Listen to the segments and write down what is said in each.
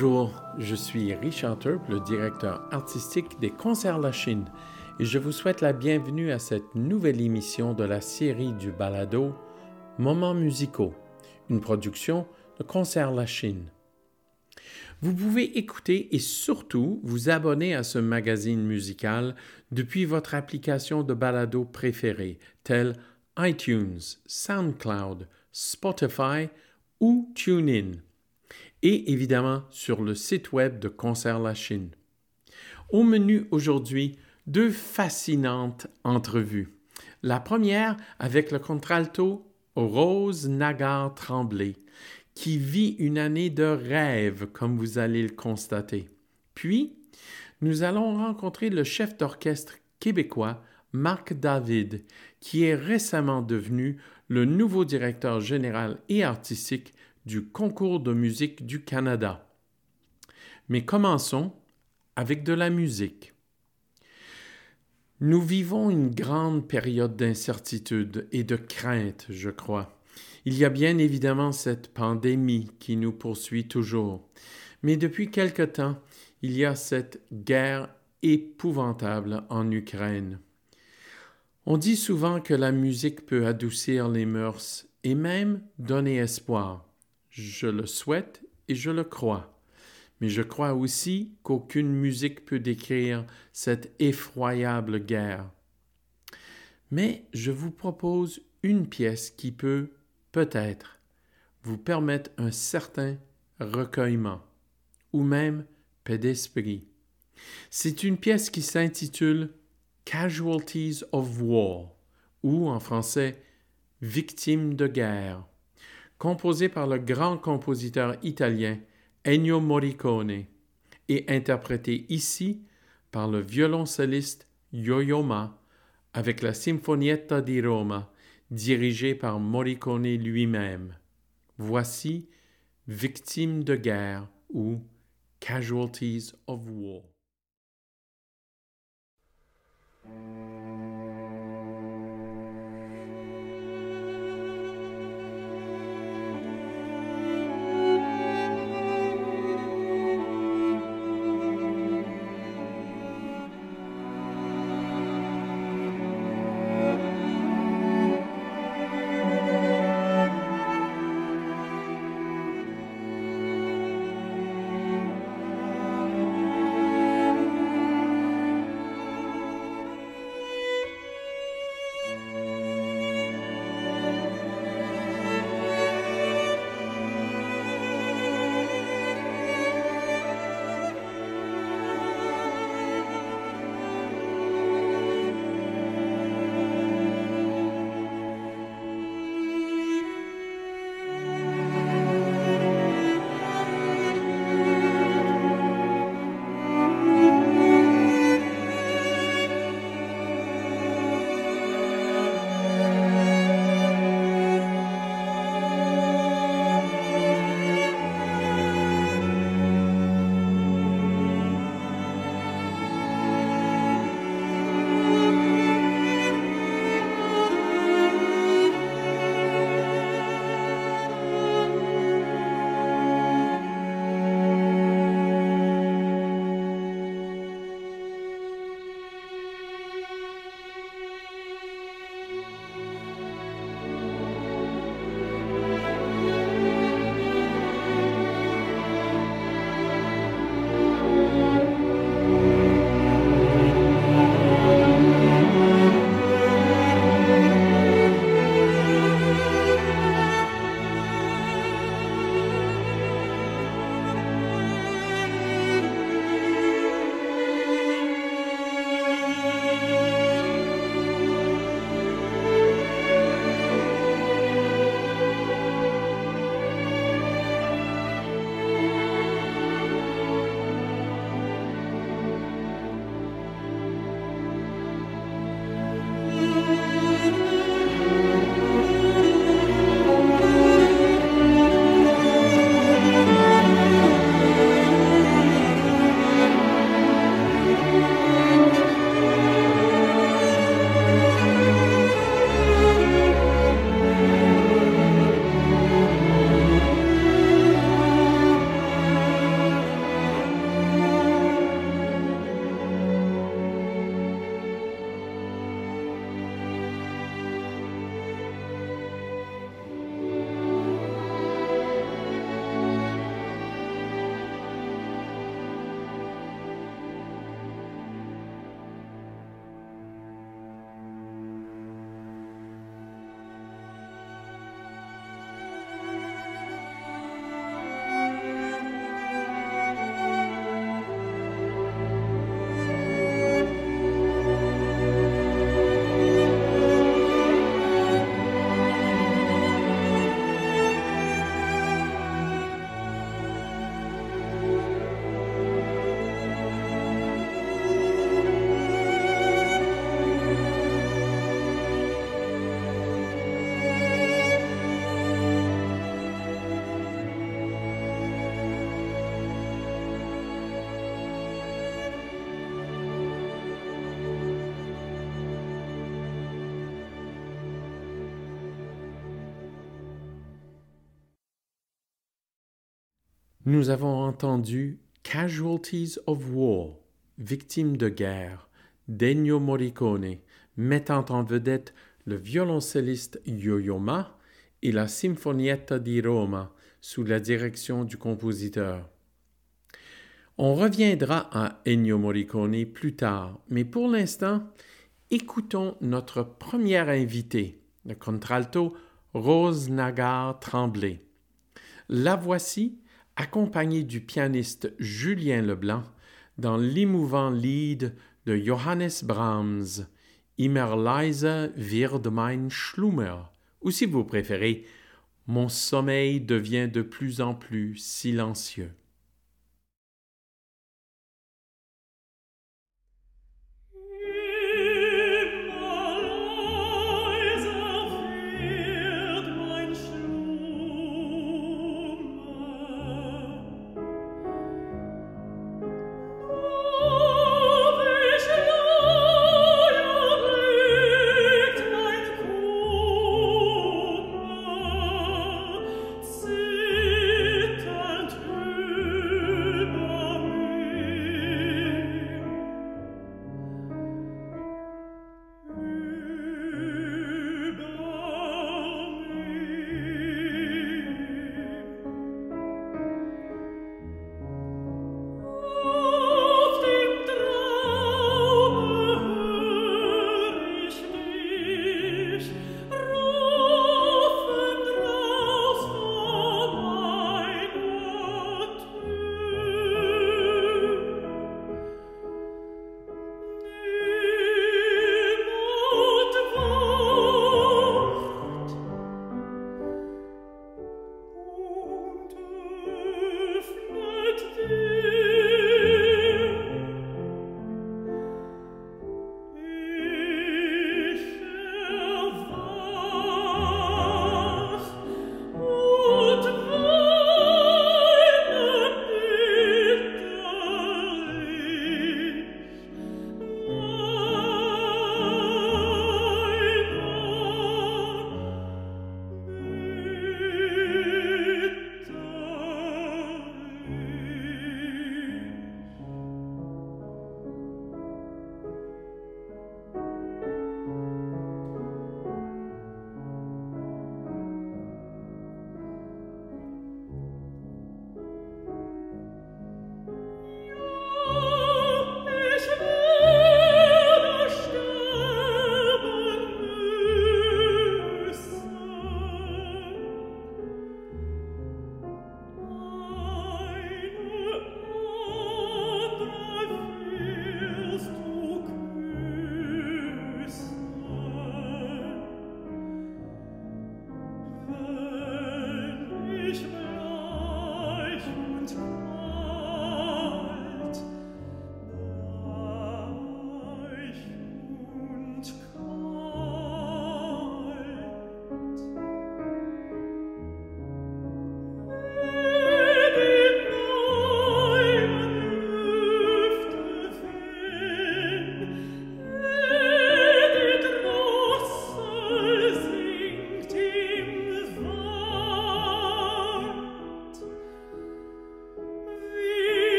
Bonjour, je suis Richard Turp, le directeur artistique des Concerts La Chine, et je vous souhaite la bienvenue à cette nouvelle émission de la série du balado Moments musicaux, une production de Concerts La Chine. Vous pouvez écouter et surtout vous abonner à ce magazine musical depuis votre application de balado préférée, telle iTunes, SoundCloud, Spotify ou TuneIn et évidemment sur le site web de Concert La Chine. Au menu aujourd'hui, deux fascinantes entrevues. La première avec le contralto Rose Nagar Tremblay, qui vit une année de rêve, comme vous allez le constater. Puis, nous allons rencontrer le chef d'orchestre québécois Marc David, qui est récemment devenu le nouveau directeur général et artistique du Concours de musique du Canada. Mais commençons avec de la musique. Nous vivons une grande période d'incertitude et de crainte, je crois. Il y a bien évidemment cette pandémie qui nous poursuit toujours. Mais depuis quelque temps, il y a cette guerre épouvantable en Ukraine. On dit souvent que la musique peut adoucir les mœurs et même donner espoir. Je le souhaite et je le crois. Mais je crois aussi qu'aucune musique peut décrire cette effroyable guerre. Mais je vous propose une pièce qui peut, peut-être, vous permettre un certain recueillement, ou même paix d'esprit. C'est une pièce qui s'intitule Casualties of War, ou en français Victimes de guerre composé par le grand compositeur italien Ennio Morricone et interprété ici par le violoncelliste Yo-Yo avec la Sinfonietta di Roma dirigée par Morricone lui-même. Voici Victimes de guerre ou Casualties of War. Nous avons entendu Casualties of War, Victimes de guerre, d'Ennio Morricone, mettant en vedette le violoncelliste Yo-Yo Ma et la Sinfonietta di Roma sous la direction du compositeur. On reviendra à Ennio Morricone plus tard, mais pour l'instant, écoutons notre première invitée, le contralto Rose Nagar Tremblay. La voici accompagnée du pianiste Julien Leblanc dans l'émouvant lead de Johannes Brahms, Immer leise wird mein Schlummer, ou si vous préférez, Mon sommeil devient de plus en plus silencieux.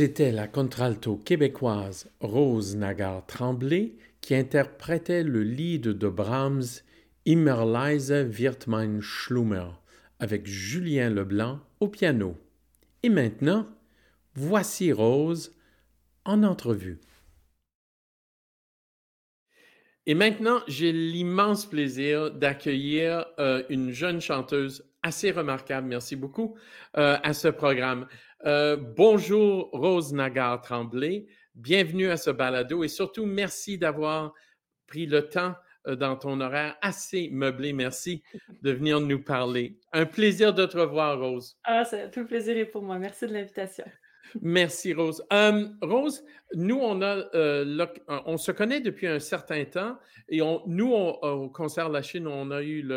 C'était la contralto québécoise Rose Nagar Tremblay qui interprétait le lead de Brahms Immer leise wird mein Schlummer avec Julien Leblanc au piano. Et maintenant, voici Rose en entrevue. Et maintenant, j'ai l'immense plaisir d'accueillir euh, une jeune chanteuse assez remarquable, merci beaucoup, euh, à ce programme. Euh, bonjour Rose Nagar Tremblay, bienvenue à ce balado et surtout merci d'avoir pris le temps dans ton horaire assez meublé, merci de venir nous parler. Un plaisir de te revoir, Rose. Ah, c'est tout le plaisir est pour moi. Merci de l'invitation. Merci, Rose. Hum, Rose, nous, on, a, euh, on se connaît depuis un certain temps et on, nous, au Concert La Chine, on a eu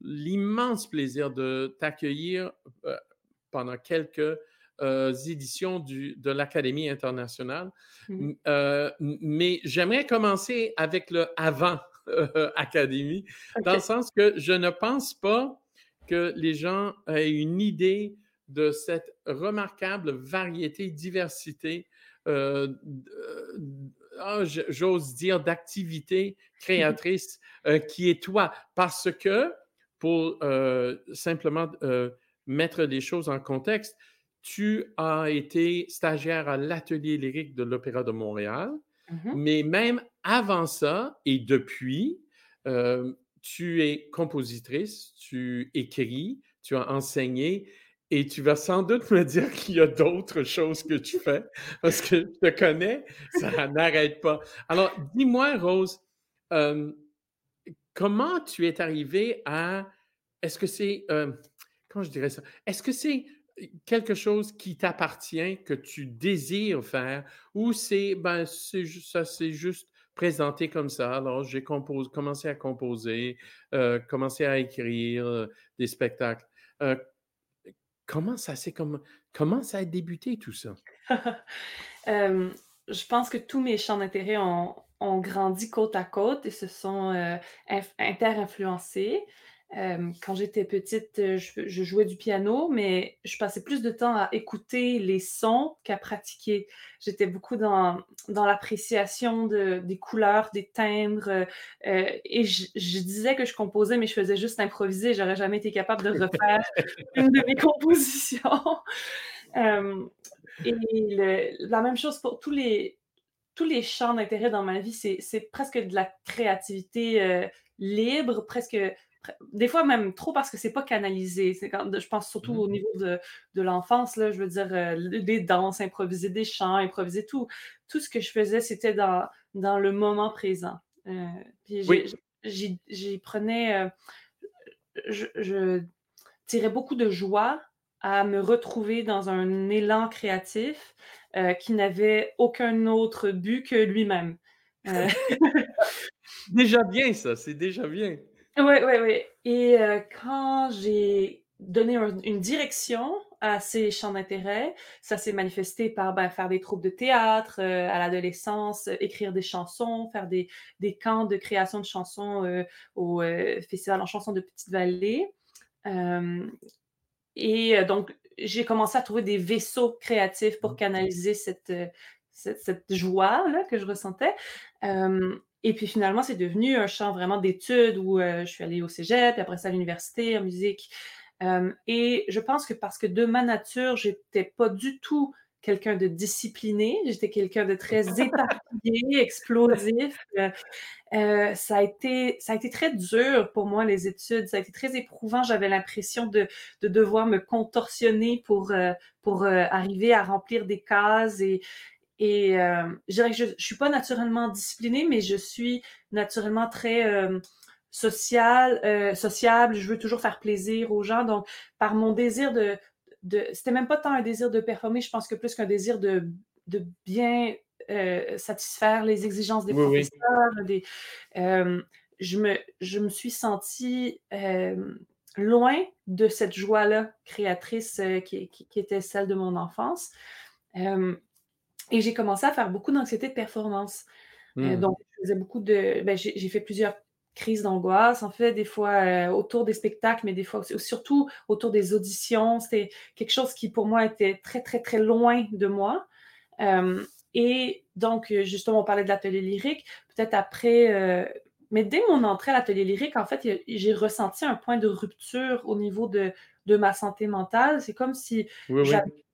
l'immense plaisir de t'accueillir euh, pendant quelques euh, éditions du, de l'Académie internationale. Mmh. mais j'aimerais commencer avec le avant Académie, dans le sens que je ne pense pas que les gens aient une idée de cette remarquable variété, diversité, euh, ah, j'ose dire, d'activités créatrices euh, qui est toi. Parce que, pour euh, simplement mettre les choses en contexte, tu as été stagiaire à l'atelier lyrique de l'Opéra de Montréal, mmh mais même avant ça et depuis, tu es compositrice, tu écris, tu as enseigné et tu vas sans doute me dire qu'il y a d'autres choses que tu fais parce que je te connais, ça n'arrête pas. Alors, dis-moi, Rose, euh, comment tu es arrivée à. Est-ce que c'est. Euh, comment je dirais ça? Est-ce que c'est quelque chose qui t'appartient, que tu désires faire, ou c'est. Ben, ça, c'est juste présenté comme ça. Alors, j'ai commencé à composer, euh, commencé à écrire des spectacles. Comment ça s'est comme comment ça a débuté tout ça? je pense que tous mes champs d'intérêt ont, ont, grandi côte à côte et se sont euh, inter-influencés. Euh, quand j'étais petite, euh, je, jouais du piano, mais je passais plus de temps à écouter les sons qu'à pratiquer. J'étais beaucoup dans, dans l'appréciation de, des couleurs, des timbres, euh, et je, disais que je composais, mais je faisais juste improviser. J'aurais jamais été capable de refaire une de mes compositions. et la même chose pour tous les, tous les champs d'intérêt dans ma vie, c'est presque de la créativité libre, presque des fois même trop parce que c'est pas canalisé. Quand, je pense surtout au mmh. niveau de, de l'enfance, je veux dire, euh, des danses, improviser des chants, improviser tout. Tout ce que je faisais, c'était dans, dans le moment présent. Euh, j'y prenais, euh, je, je, tirais beaucoup de joie à me retrouver dans un élan créatif qui n'avait aucun autre but que lui-même. déjà bien, ça, c'est déjà bien. Oui, oui, oui. Et euh, quand j'ai donné une direction à ces champs d'intérêt, ça s'est manifesté par ben, faire des troupes de théâtre euh, à l'adolescence, écrire des chansons, faire des, des camps de création de chansons euh, au Festival en chansons de Petite-Vallée. et donc, j'ai commencé à trouver des vaisseaux créatifs pour canaliser cette, cette, cette joie-là que je ressentais. Et puis finalement, c'est devenu un champ vraiment d'études où euh, je suis allée au cégep, puis après ça à l'université en musique. Euh, et je pense que parce que de ma nature, j'étais pas du tout quelqu'un de discipliné, j'étais quelqu'un de très éparpillé, explosif. Euh, ça, a été, ça a été très dur pour moi, les études. Ça a été très éprouvant. J'avais l'impression de, de, devoir me contorsionner pour, pour arriver à remplir des cases. Et, et euh, je dirais que je, ne suis pas naturellement disciplinée, mais je suis naturellement très euh, social, euh, sociable. Je veux toujours faire plaisir aux gens. Donc, par mon désir de, de c'était même pas tant un désir de performer, je pense que plus qu'un désir de, de bien satisfaire les exigences des professeurs. Des, je, me, je me suis sentie loin de cette joie-là créatrice qui, qui, qui, était celle de mon enfance. Et j'ai commencé à faire beaucoup d'anxiété de performance. Euh, hmm. donc, je faisais beaucoup de. Ben, j'ai fait plusieurs crises d'angoisse, en fait, des fois euh, autour des spectacles, mais des fois surtout autour des auditions. C'était quelque chose qui, pour moi, était très, très, très loin de moi. Euh, et donc, justement, on parlait de l'atelier lyrique. Peut-être après. mais dès mon entrée à l'atelier lyrique, en fait, j'ai ressenti un point de rupture au niveau de, de ma santé mentale. C'est comme si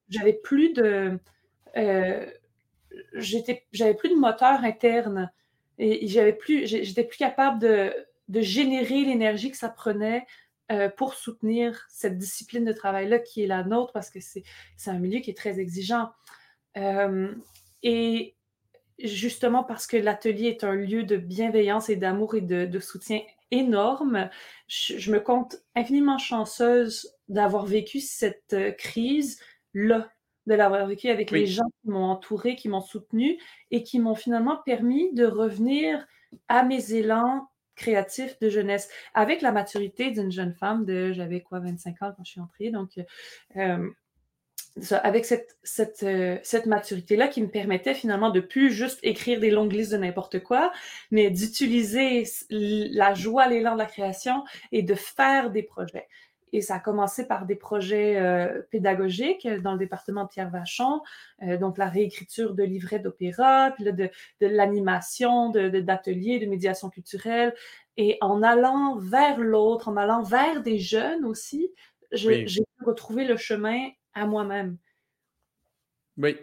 j'avais plus de j'avais plus de moteur interne. Et j'avais plus, j'étais plus capable de, de générer l'énergie que ça prenait euh, pour soutenir cette discipline de travail-là qui est la nôtre parce que c'est un milieu qui est très exigeant. Euh, et justement parce que l'atelier est un lieu de bienveillance et d'amour et de, soutien énorme, je, me compte infiniment chanceuse d'avoir vécu cette euh, crise-là, de l'avoir vécu avec les gens qui m'ont entourée, qui m'ont soutenue et qui m'ont finalement permis de revenir à mes élans créatifs de jeunesse avec la maturité d'une jeune femme de j'avais quoi 25 ans quand je suis entrée donc euh, avec cette, cette, euh, cette maturité-là qui me permettait finalement de plus juste écrire des longues listes de n'importe quoi, mais d'utiliser la joie, l'élan de la création et de faire des projets. Et ça a commencé par des projets euh, pédagogiques dans le département de Pierre Vachon, euh, donc la réécriture de livrets d'opéra, puis là, de, de l'animation, d'ateliers, de, de médiation culturelle. Et en allant vers l'autre, en allant vers des jeunes aussi, j'ai retrouvé le chemin à moi-même. Oui,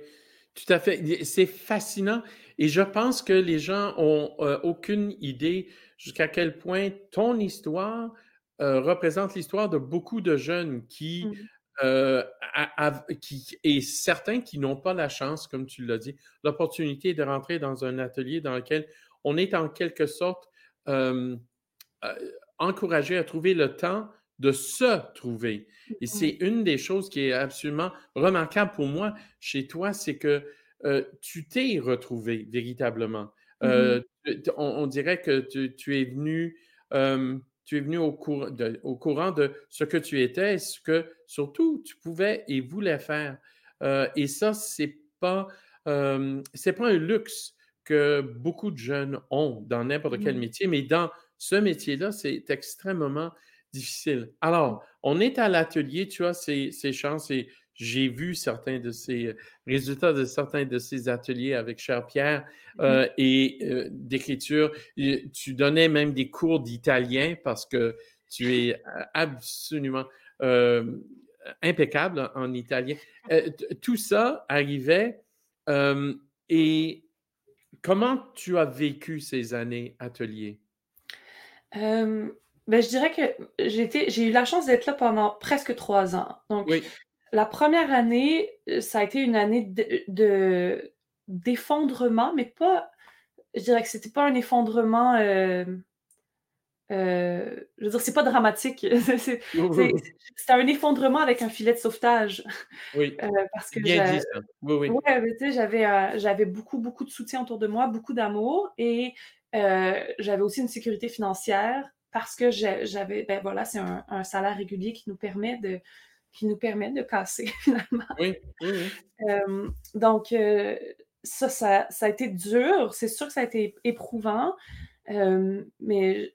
tout à fait. C'est fascinant. Et je pense que les gens ont euh, aucune idée jusqu'à quel point ton histoire euh, représente l'histoire de beaucoup de jeunes qui, mmh. euh, qui et certains qui n'ont pas la chance, comme tu l'as dit, l'opportunité de rentrer dans un atelier dans lequel on est en quelque sorte encouragé à trouver le temps de se trouver. Et c'est une des choses qui est absolument remarquable pour moi chez toi, c'est que euh, tu t'es retrouvé véritablement. Euh, on, dirait que tu, es venu, euh, tu es venu au, au, courant de ce que tu étais, ce que surtout tu pouvais et voulais faire. et ça, c'est pas, c'est pas un luxe que beaucoup de jeunes ont dans n'importe quel métier, mais dans ce métier-là, c'est extrêmement difficile. Alors, on est à l'atelier, tu vois, ces, chances et j'ai vu certains de ces résultats de certains de ces ateliers avec cher Pierre mmh euh, et euh, d'écriture. Tu donnais même des cours d'italien parce que tu es euh, absolument impeccable en italien. tout ça arrivait et comment tu as vécu ces années ateliers? Ben, je dirais que j'ai eu la chance d'être là pendant presque trois ans. Donc, la première année, euh, ça a été une année de, d'effondrement, mais pas. Je dirais que c'était pas un effondrement. Euh, euh, je veux dire, c'est pas dramatique. c'est, un effondrement avec un filet de sauvetage. Oui. parce que Bien dit ça. Oui, oui. j'avais, j'avais beaucoup, beaucoup de soutien autour de moi, beaucoup d'amour et j'avais aussi une sécurité financière parce que j'avais, ben voilà, c'est un, salaire régulier qui nous permet de, qui nous permet de casser finalement. Oui, oui, euh, donc, euh, ça, ça, a été dur. C'est sûr que ça a été éprouvant, euh, mais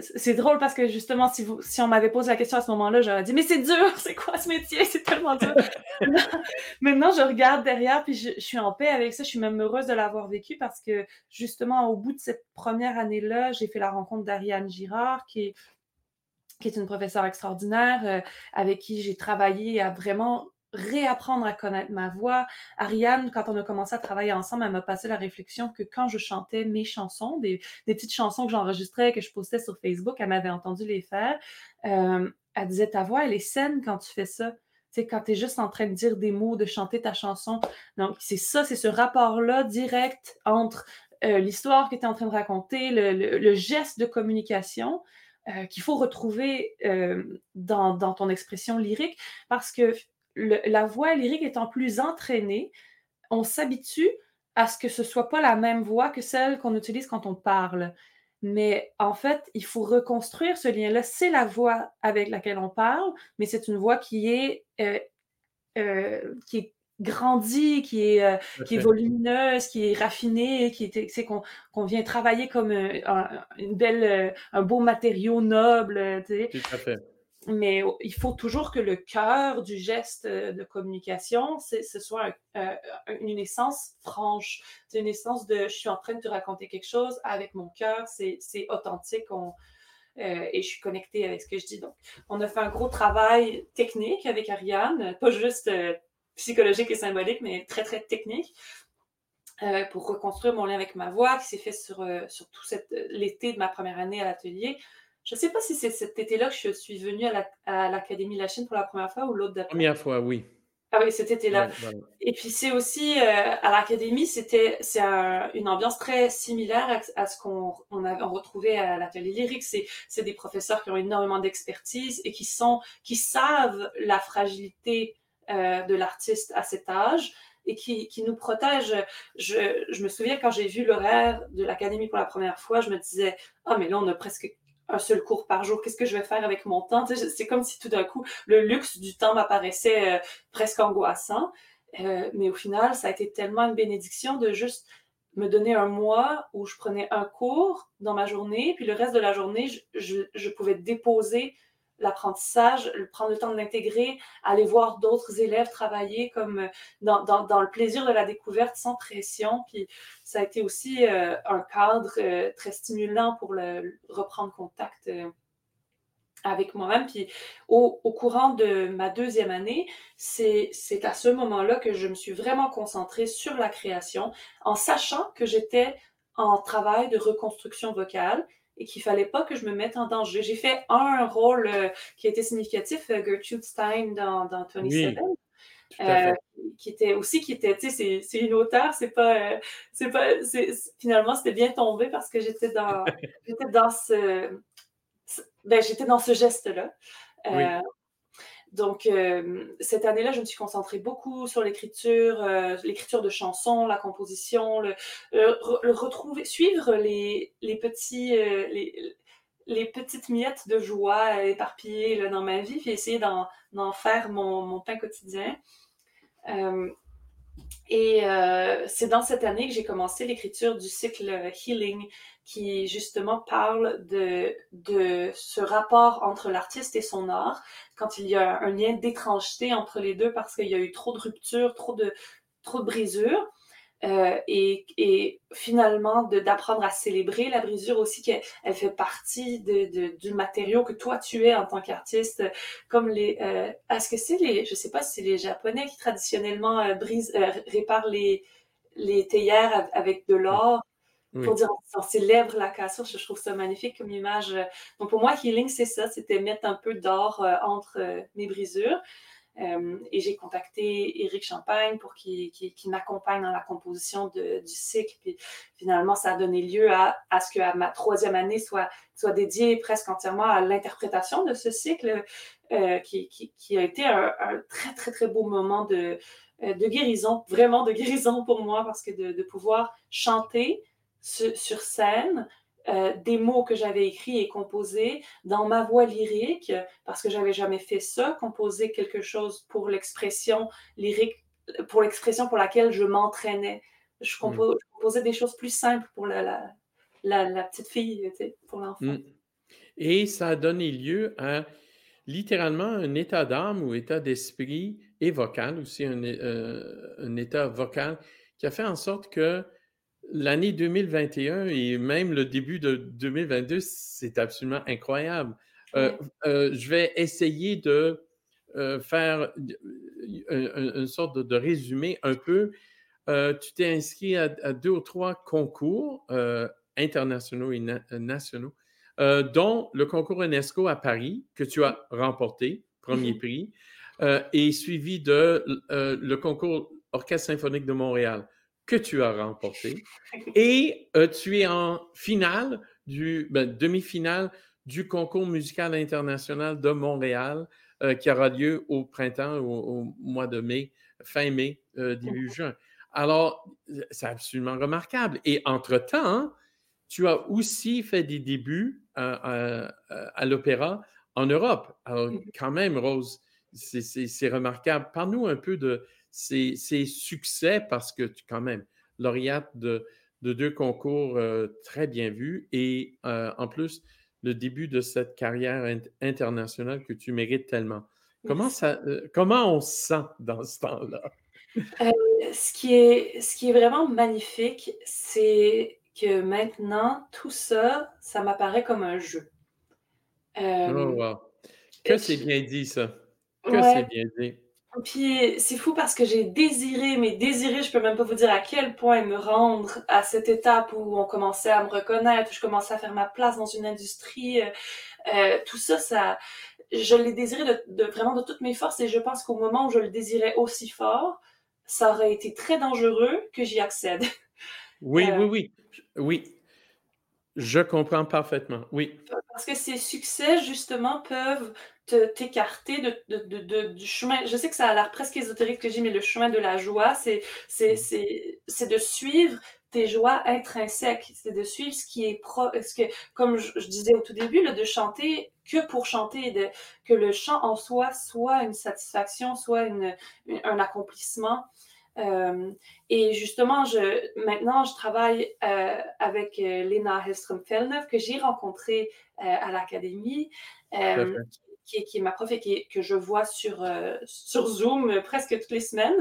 c'est drôle parce que justement, si, vous, si on m'avait posé la question à ce moment-là, j'aurais dit Mais c'est dur, c'est quoi ce métier? C'est tellement dur. Maintenant, je regarde derrière, puis je, suis en paix avec ça. Je suis même heureuse de l'avoir vécu parce que justement, au bout de cette première année-là, j'ai fait la rencontre d'Ariane Girard, qui est, qui est une professeure extraordinaire, euh, avec qui j'ai travaillé à vraiment réapprendre à connaître ma voix. Ariane, quand on a commencé à travailler ensemble, elle m'a passé la réflexion que quand je chantais mes chansons, des, petites chansons que j'enregistrais, que je postais sur Facebook, elle m'avait entendu les faire. Euh, elle disait ta voix, elle est saine quand tu fais ça. C'est quand tu es juste en train de dire des mots, de chanter ta chanson. Donc, c'est ça, c'est ce rapport-là direct entre euh, l'histoire que tu es en train de raconter, le, geste de communication euh, qu'il faut retrouver dans, dans, ton expression lyrique parce que la voix lyrique étant plus entraînée, on s'habitue à ce que ce soit pas la même voix que celle qu'on utilise quand on parle. Mais en fait, il faut reconstruire ce lien-là. C'est la voix avec laquelle on parle, mais c'est une voix qui est, euh, euh, qui est grandie, qui est, euh, qui est volumineuse, qui est raffinée, qui est, qu'on vient travailler comme un, une belle, un beau matériau noble. Tout à fait mais il faut toujours que le cœur du geste euh, de communication, ce soit euh, une essence franche, c'est une essence de je suis en train de te raconter quelque chose avec mon cœur, c'est authentique, on, euh, et je suis connectée avec ce que je dis. Donc, on a fait un gros travail technique avec Ariane, pas juste psychologique et symbolique, mais très, très technique. euh, pour reconstruire mon lien avec ma voix, qui s'est fait sur, euh, sur tout cet, l'été de ma première année à l'atelier. Je ne sais pas si c'est cet été-là que je suis venue à l'Académie La Chine pour la première fois ou l'autre d'après. Première fois, oui. Ah oui, cet été-là. Et puis c'est aussi euh, à l'académie, c'était c'est une ambiance très similaire à, ce qu'on on a retrouvé à l'atelier lyrique. C'est c'est des professeurs qui ont énormément d'expertise et qui sont qui savent la fragilité euh, de l'artiste à cet âge et qui, qui nous protègent. Je, je me souviens quand j'ai vu l'horaire de l'académie pour la première fois, je me disais ah mais là on a presque un seul cours par jour, qu'est-ce que je vais faire avec mon temps? c'est comme si tout d'un coup, le luxe du temps m'apparaissait euh, presque angoissant. Euh, mais au final, ça a été tellement une bénédiction de juste me donner un mois où je prenais un cours dans ma journée, puis le reste de la journée, je, je pouvais déposer l'apprentissage, prendre le temps de l'intégrer, aller voir d'autres élèves travailler comme euh, dans, le plaisir de la découverte sans pression. Puis ça a été aussi euh, un cadre euh, très stimulant pour le, reprendre contact avec moi-même. Puis au, au, courant de ma deuxième année, c'est à ce moment-là que je me suis vraiment concentrée sur la création en sachant que j'étais en travail de reconstruction vocale et qu'il fallait pas que je me mette en danger. J'ai fait un rôle euh, qui a été significatif, euh, Gertrude Stein dans, dans 27. Euh, qui était aussi qui était tu sais c'est une auteure c'est pas c'est pas finalement c'était bien tombé parce que j'étais dans j'étais dans ce, ben j'étais dans ce geste là donc, euh, cette année-là, je me suis concentrée beaucoup sur l'écriture, euh, l'écriture de chansons, la composition, le, retrouver, suivre les, les petits, euh, les, petites miettes de joie éparpillées dans ma vie, puis essayer d'en faire mon, pain quotidien. Et c'est dans cette année que j'ai commencé l'écriture du cycle Healing, qui justement parle de, de ce rapport entre l'artiste et son art, quand il y a un lien d'étrangeté entre les deux parce qu'il y a eu trop de ruptures, trop de, trop de brisures. Euh, et, et, finalement d'apprendre à célébrer la brisure aussi qu'elle elle fait partie de, de, du matériau que toi tu es en tant qu'artiste comme les euh, est-ce que c'est les je sais pas si c'est les japonais qui traditionnellement euh, brisent réparent les les théières avec de l'or pour dire on célèbre la cassure. Je, trouve ça magnifique comme image. Donc pour moi, healing, c'est ça, c'était mettre un peu d'or entre mes brisures. Euh, et j'ai contacté Éric Champagne pour qu'il m'accompagne dans la composition du cycle. Puis finalement, ça a donné lieu à, ce que ma troisième année soit, dédiée presque entièrement à l'interprétation de ce cycle, qui, qui, a été un, très, très, très beau moment de, de guérison, vraiment de guérison pour moi, parce que de pouvoir chanter, sur scène euh, des mots que j'avais écrits et composés dans ma voix lyrique, parce que j'avais jamais fait ça, composer quelque chose pour l'expression lyrique, pour l'expression pour laquelle je m'entraînais. Je, mm. composais des choses plus simples pour la, la, petite fille, pour l'enfant. Mm. Et ça a donné lieu à littéralement un état d'âme ou état d'esprit et vocal aussi, un, euh, un état vocal qui a fait en sorte que l'année 2021 et même le début de 2022, c'est absolument incroyable. Euh, euh, je vais essayer de euh, faire une, sorte de, résumé un peu. tu t'es inscrit à, deux ou trois concours internationaux et nationaux, dont le concours UNESCO à Paris, que tu as remporté, premier mm-hmm. prix, et suivi de le concours Orchestre symphonique de Montréal que tu as remporté. Et euh, tu es en finale du ben, demi-finale du concours musical international de Montréal euh, qui aura lieu au printemps, au, mois de mai, fin mai, euh, début juin. Alors, c'est absolument remarquable. Et entre-temps, tu as aussi fait des débuts à, l'opéra en Europe. Alors, quand même, Rose, c'est remarquable. Parle-nous un peu de, c'est succès parce que tu, quand même, lauréate de, deux concours euh, très bien vus et euh, en plus, le début de cette carrière internationale que tu mérites tellement. Comment, ça, euh, comment on se sent dans ce temps-là? ce, qui est, ce qui est vraiment magnifique, c'est que maintenant, tout ça, ça m'apparaît comme un jeu. oh, wow. Que c'est bien dit, ça. Que c'est bien dit. Puis c'est fou parce que j'ai désiré, mais désiré, je peux même pas vous dire à quel point me rendre à cette étape où on commençait à me reconnaître, où je commençais à faire ma place dans une industrie. Euh, euh tout ça, ça, je l'ai désiré de, de, vraiment de toutes mes forces et je pense qu'au moment où je le désirais aussi fort, ça aurait été très dangereux que j'y accède. Oui, euh, oui, oui, oui. Je comprends parfaitement, oui. Parce que ces succès, justement, peuvent t'écarter de, de, de, du chemin. Je sais que ça a l'air presque ésotérique que j'ai, mais le chemin de la joie, c'est mm. de suivre tes joies intrinsèques, c'est de suivre ce qui est pro, ce que, comme je, disais au tout début, là, de chanter que pour chanter, de, que le chant en soi soit une satisfaction, soit une, un accomplissement. Euh, et justement, je, maintenant, je travaille euh, avec euh, Lena Hellström-Fellneuf, que j'ai rencontrée à l'Académie, qui, qui, est ma prof et qui, que je vois sur, sur Zoom presque toutes les semaines.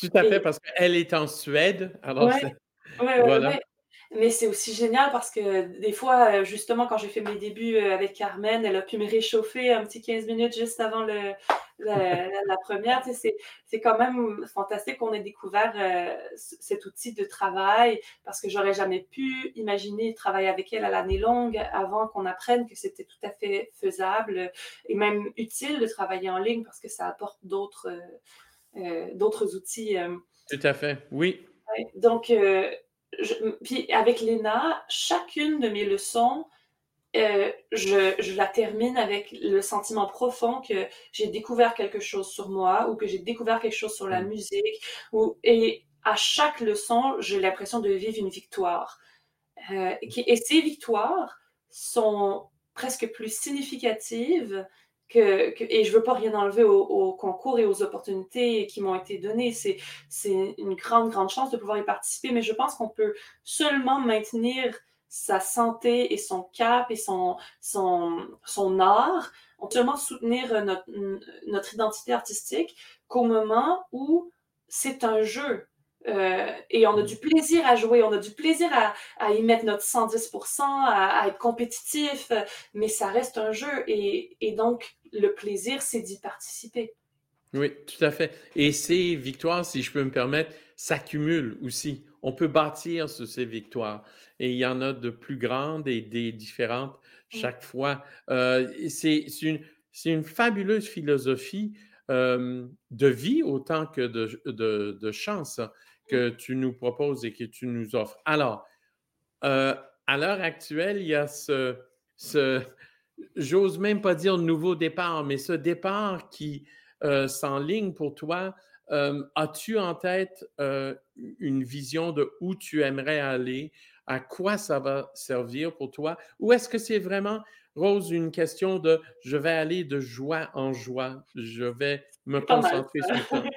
Tout à fait, parce qu'elle est en Suède. Alors, ouais, voilà. Mais c'est aussi génial parce que des fois, justement, quand j'ai fait mes débuts avec Carmen, elle a pu me réchauffer un petit 15 minutes juste avant le, la, première. c'est quand même fantastique qu'on ait découvert euh, cet outil de travail parce que j'aurais jamais pu imaginer travailler avec elle à l'année longue avant qu'on apprenne que c'était tout à fait faisable et même utile de travailler en ligne parce que ça apporte d'autres d'autres outils. Tout à fait, oui. Donc, puis avec Léna, chacune de mes leçons, euh, je, je, la termine avec le sentiment profond que j'ai découvert quelque chose sur moi ou que j'ai découvert quelque chose sur la mm. musique. Ou, et à chaque leçon, j'ai l'impression de vivre une victoire. Euh, et ces victoires sont presque plus significatives et je veux pas rien enlever au, concours et aux opportunités qui m'ont été données. C'est, c'est une grande, grande chance de pouvoir y participer, mais je pense qu'on peut seulement maintenir sa santé et son cap et son, son, son art, on peut seulement soutenir notre, notre identité artistique qu'au moment où c'est un jeu. Euh, et on a du plaisir à jouer, on a du plaisir à, à y mettre notre 110%, à, à, être compétitif, mais ça reste un jeu. Et, et donc, le plaisir, c'est d'y participer. Oui, tout à fait. Et ces victoires, si je peux me permettre, s'accumulent aussi. On peut bâtir sur ces victoires. Et il y en a de plus grandes et des différentes chaque fois. Euh, c'est une, une, fabuleuse philosophie euh, de vie autant que de, de, de chance que tu nous proposes et que tu nous offres. Alors, euh, à l'heure actuelle, il y a ce, ce j'ose même pas dire nouveau départ, mais ce départ qui euh, s'enligne pour toi, as-tu en tête une vision de où tu aimerais aller, à quoi ça va servir pour toi, ou est-ce que c'est vraiment, Rose, une question de je vais aller de joie en joie, je vais me concentrer sur ça?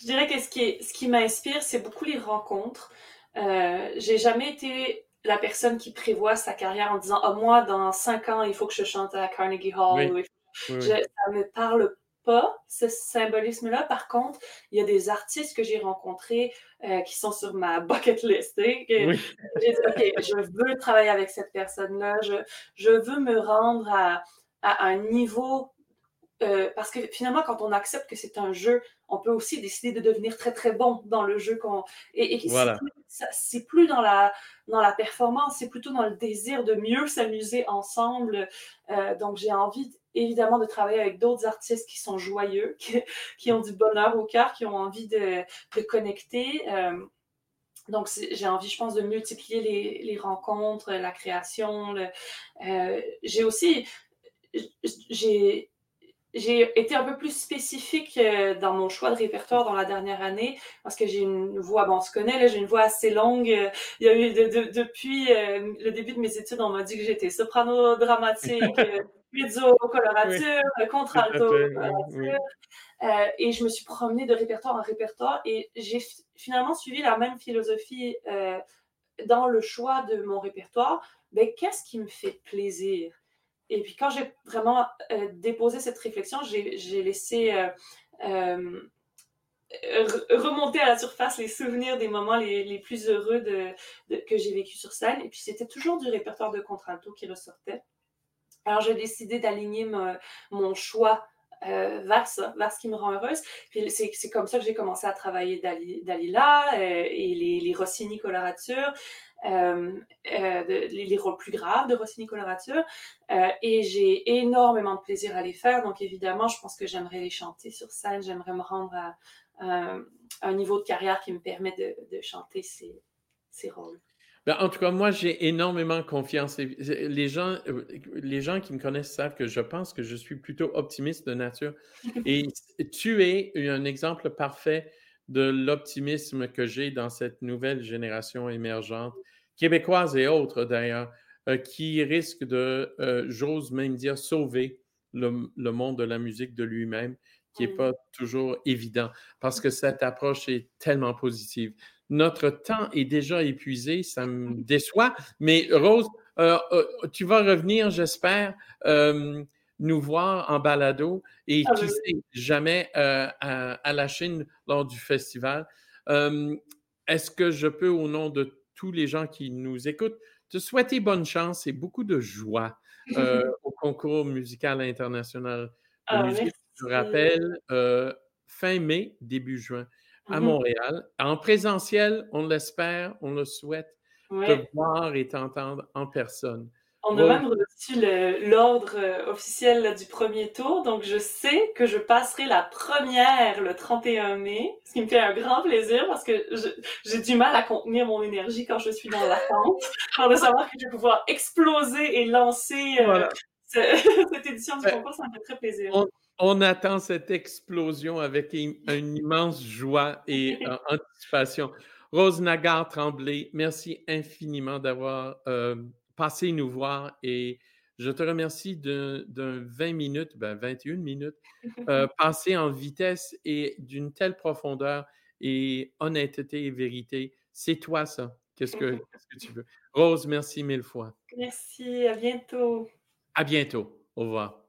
Je dirais que ce qui, ce qui m'inspire, c'est beaucoup les rencontres. Euh, j'ai jamais été la personne qui prévoit sa carrière en disant ah moi dans cinq ans il faut que je chante à Carnegie Hall. Oui. Oui, Je, ça me parle pas ce symbolisme-là. Par contre, il y a des artistes que j'ai rencontrés euh, qui sont sur ma bucket list. Hein, j'ai dit ok, je veux travailler avec cette personne-là. Je, je veux me rendre à, à un niveau euh, parce que finalement, quand on accepte que c'est un jeu, on peut aussi décider de devenir très très bon dans le jeu qu'on et, et c'est plus, dans la dans la performance, c'est plutôt dans le désir de mieux s'amuser ensemble. Euh, donc j'ai envie évidemment de travailler avec d'autres artistes qui sont joyeux, qui, ont du bonheur au cœur, qui ont envie de, de connecter. Euh, donc, j'ai envie, je pense, de multiplier les, les rencontres, la création. Euh, j'ai aussi, j'ai j'ai été un peu plus spécifique euh, dans mon choix de répertoire dans la dernière année parce que j'ai une voix, bon, on se connaît, là, j'ai une voix assez longue. Il y a eu depuis euh, le début de mes études, on m'a dit que j'étais soprano dramatique, mezzo colorature, contralto colorature. Euh, et je me suis promenée de répertoire en répertoire et j'ai finalement suivi la même philosophie dans le choix de mon répertoire. Ben, qu'est-ce qui me fait plaisir? Et puis quand j'ai vraiment euh, déposé cette réflexion, j'ai laissé euh, euh, remonter à la surface les souvenirs des moments les, plus heureux que j'ai vécu sur scène. Et puis c'était toujours du répertoire de contralto qui ressortait. Alors j'ai décidé d'aligner mon choix vers ça, vers ce qui me rend heureuse. Puis c'est comme ça que j'ai commencé à travailler Dalila et les, les, Rossini coloratures, euh, les, rôles plus graves de Rossini colorature. et j'ai énormément de plaisir à les faire. Donc évidemment, je pense que j'aimerais les chanter sur scène. J'aimerais me rendre à, un niveau de carrière qui me permet de, de chanter ces, ces rôles. Ben, en tout cas, moi, j'ai énormément confiance. Les gens, euh, les gens qui me connaissent savent que je pense que je suis plutôt optimiste de nature. Et tu es un exemple parfait de l'optimisme que j'ai dans cette nouvelle génération émergente, québécoise et autres d'ailleurs, euh, qui risque de, euh, j'ose même dire, sauver le, monde de la musique de lui-même, qui n'est pas toujours évident, parce que cette approche est tellement positive notre temps est déjà épuisé, ça me déçoit. Mais Rose, euh, tu vas revenir, j'espère, nous voir en balado et ah, qui sait jamais à, la Chine lors du festival. Est-ce que je peux, au nom de tous les gens qui nous écoutent, te souhaiter bonne chance et beaucoup de joie au concours musical international ah, Je rappelle, fin mai, début juin à mmh Montréal. En présentiel, on l'espère, on le souhaite, te voir et t'entendre en personne. On a même reçu l'ordre euh, officiel du premier tour, donc je sais que je passerai la première le 31 mai, ce qui me fait un grand plaisir parce que j'ai du mal à contenir mon énergie quand je suis dans l'attente, alors de savoir que je vais pouvoir exploser et lancer euh, cette édition du concours, ça me fait très plaisir. on attend cette explosion avec une, immense joie et euh, anticipation. Rose Nagar Tremblay, merci infiniment d'avoir euh, passé nous voir et je te remercie d'un 20 minutes, ben 21 minutes, euh, passé en vitesse et d'une telle profondeur et honnêteté et vérité. C'est toi ça. Qu'est-ce que, que tu veux? Rose, merci mille fois. Merci, à bientôt. À bientôt. Au revoir.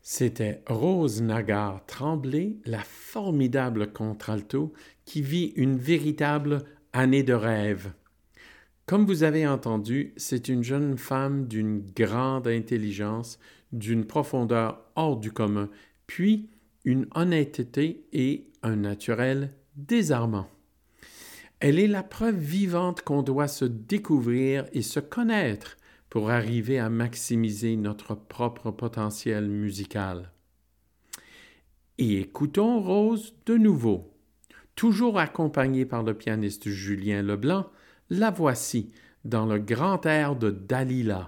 C'était Rose Nagar Tremblay, la formidable contralto qui vit une véritable année de rêve. Comme vous avez entendu, c'est une jeune femme d'une grande intelligence, d'une profondeur hors du commun, puis une honnêteté et un naturel désarmant. Elle est la preuve vivante qu'on doit se découvrir et se connaître pour arriver à maximiser notre propre potentiel musical. Et écoutons Rose de nouveau. Toujours accompagnée par le pianiste Julien Leblanc, la voici dans le grand air de Dalila.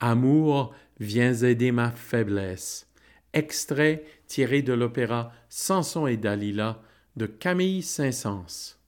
Amour, viens aider ma faiblesse. Extrait tiré de l'opéra Samson et Dalila de Camille Saint-Saëns.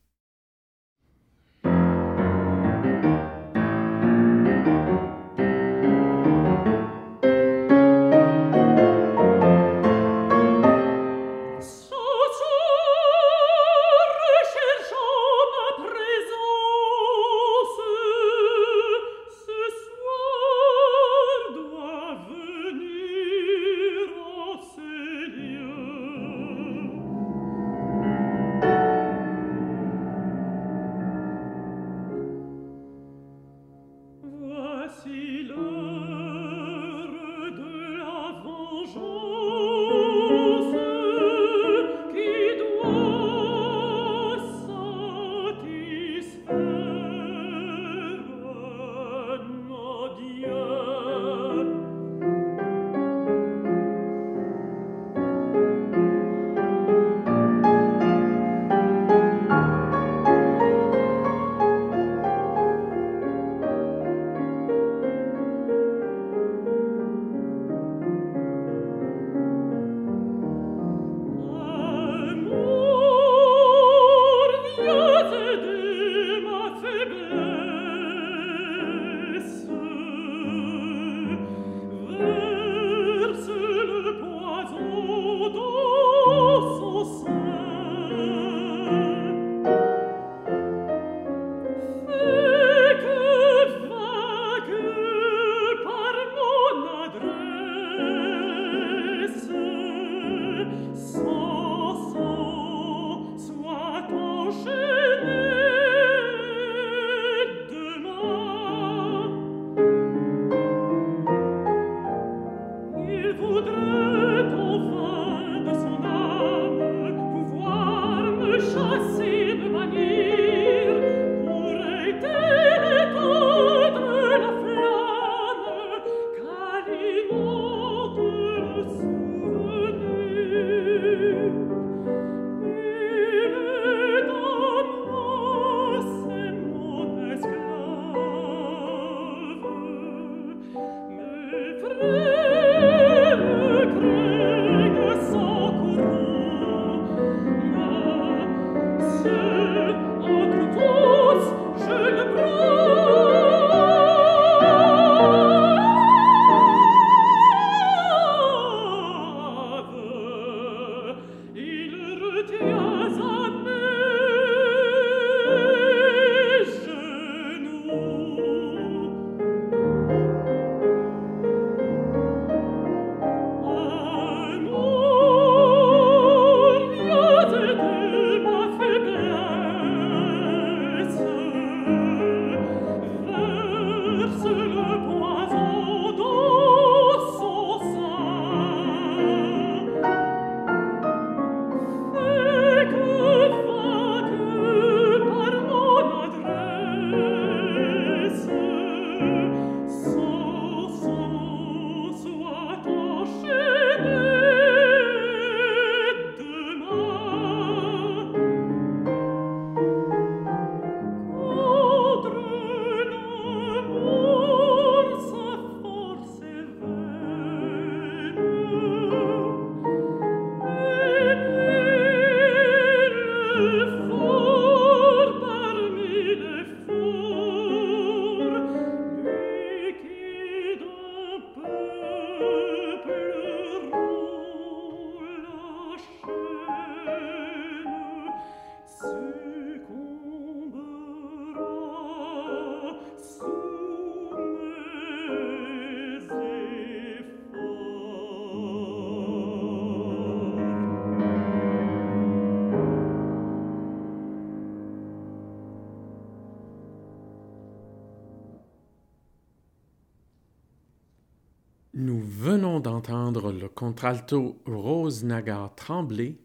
D'entendre le contralto Rose Nagar Tremblay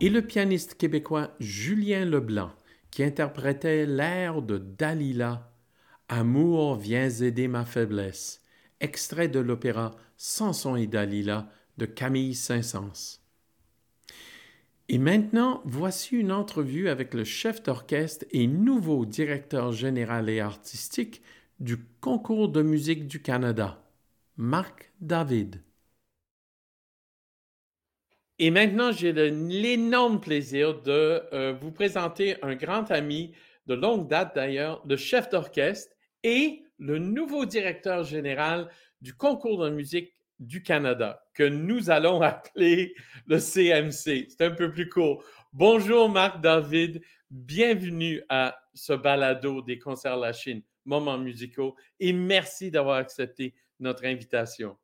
et le pianiste québécois Julien Leblanc qui interprétait l'air de Dalila Amour, viens aider ma faiblesse, extrait de l'opéra Samson et Dalila de Camille Saint-Saëns. Et maintenant, voici une entrevue avec le chef d'orchestre et nouveau directeur général et artistique du Concours de musique du Canada, Marc David. Et maintenant, j'ai l'énorme plaisir de euh, vous présenter un grand ami de longue date d'ailleurs, le chef d'orchestre et le nouveau directeur général du concours de musique du Canada, que nous allons appeler le CMC. C'est un peu plus court. Bonjour Marc David, bienvenue à ce balado des concerts La Chine, moments musicaux, et merci d'avoir accepté notre invitation.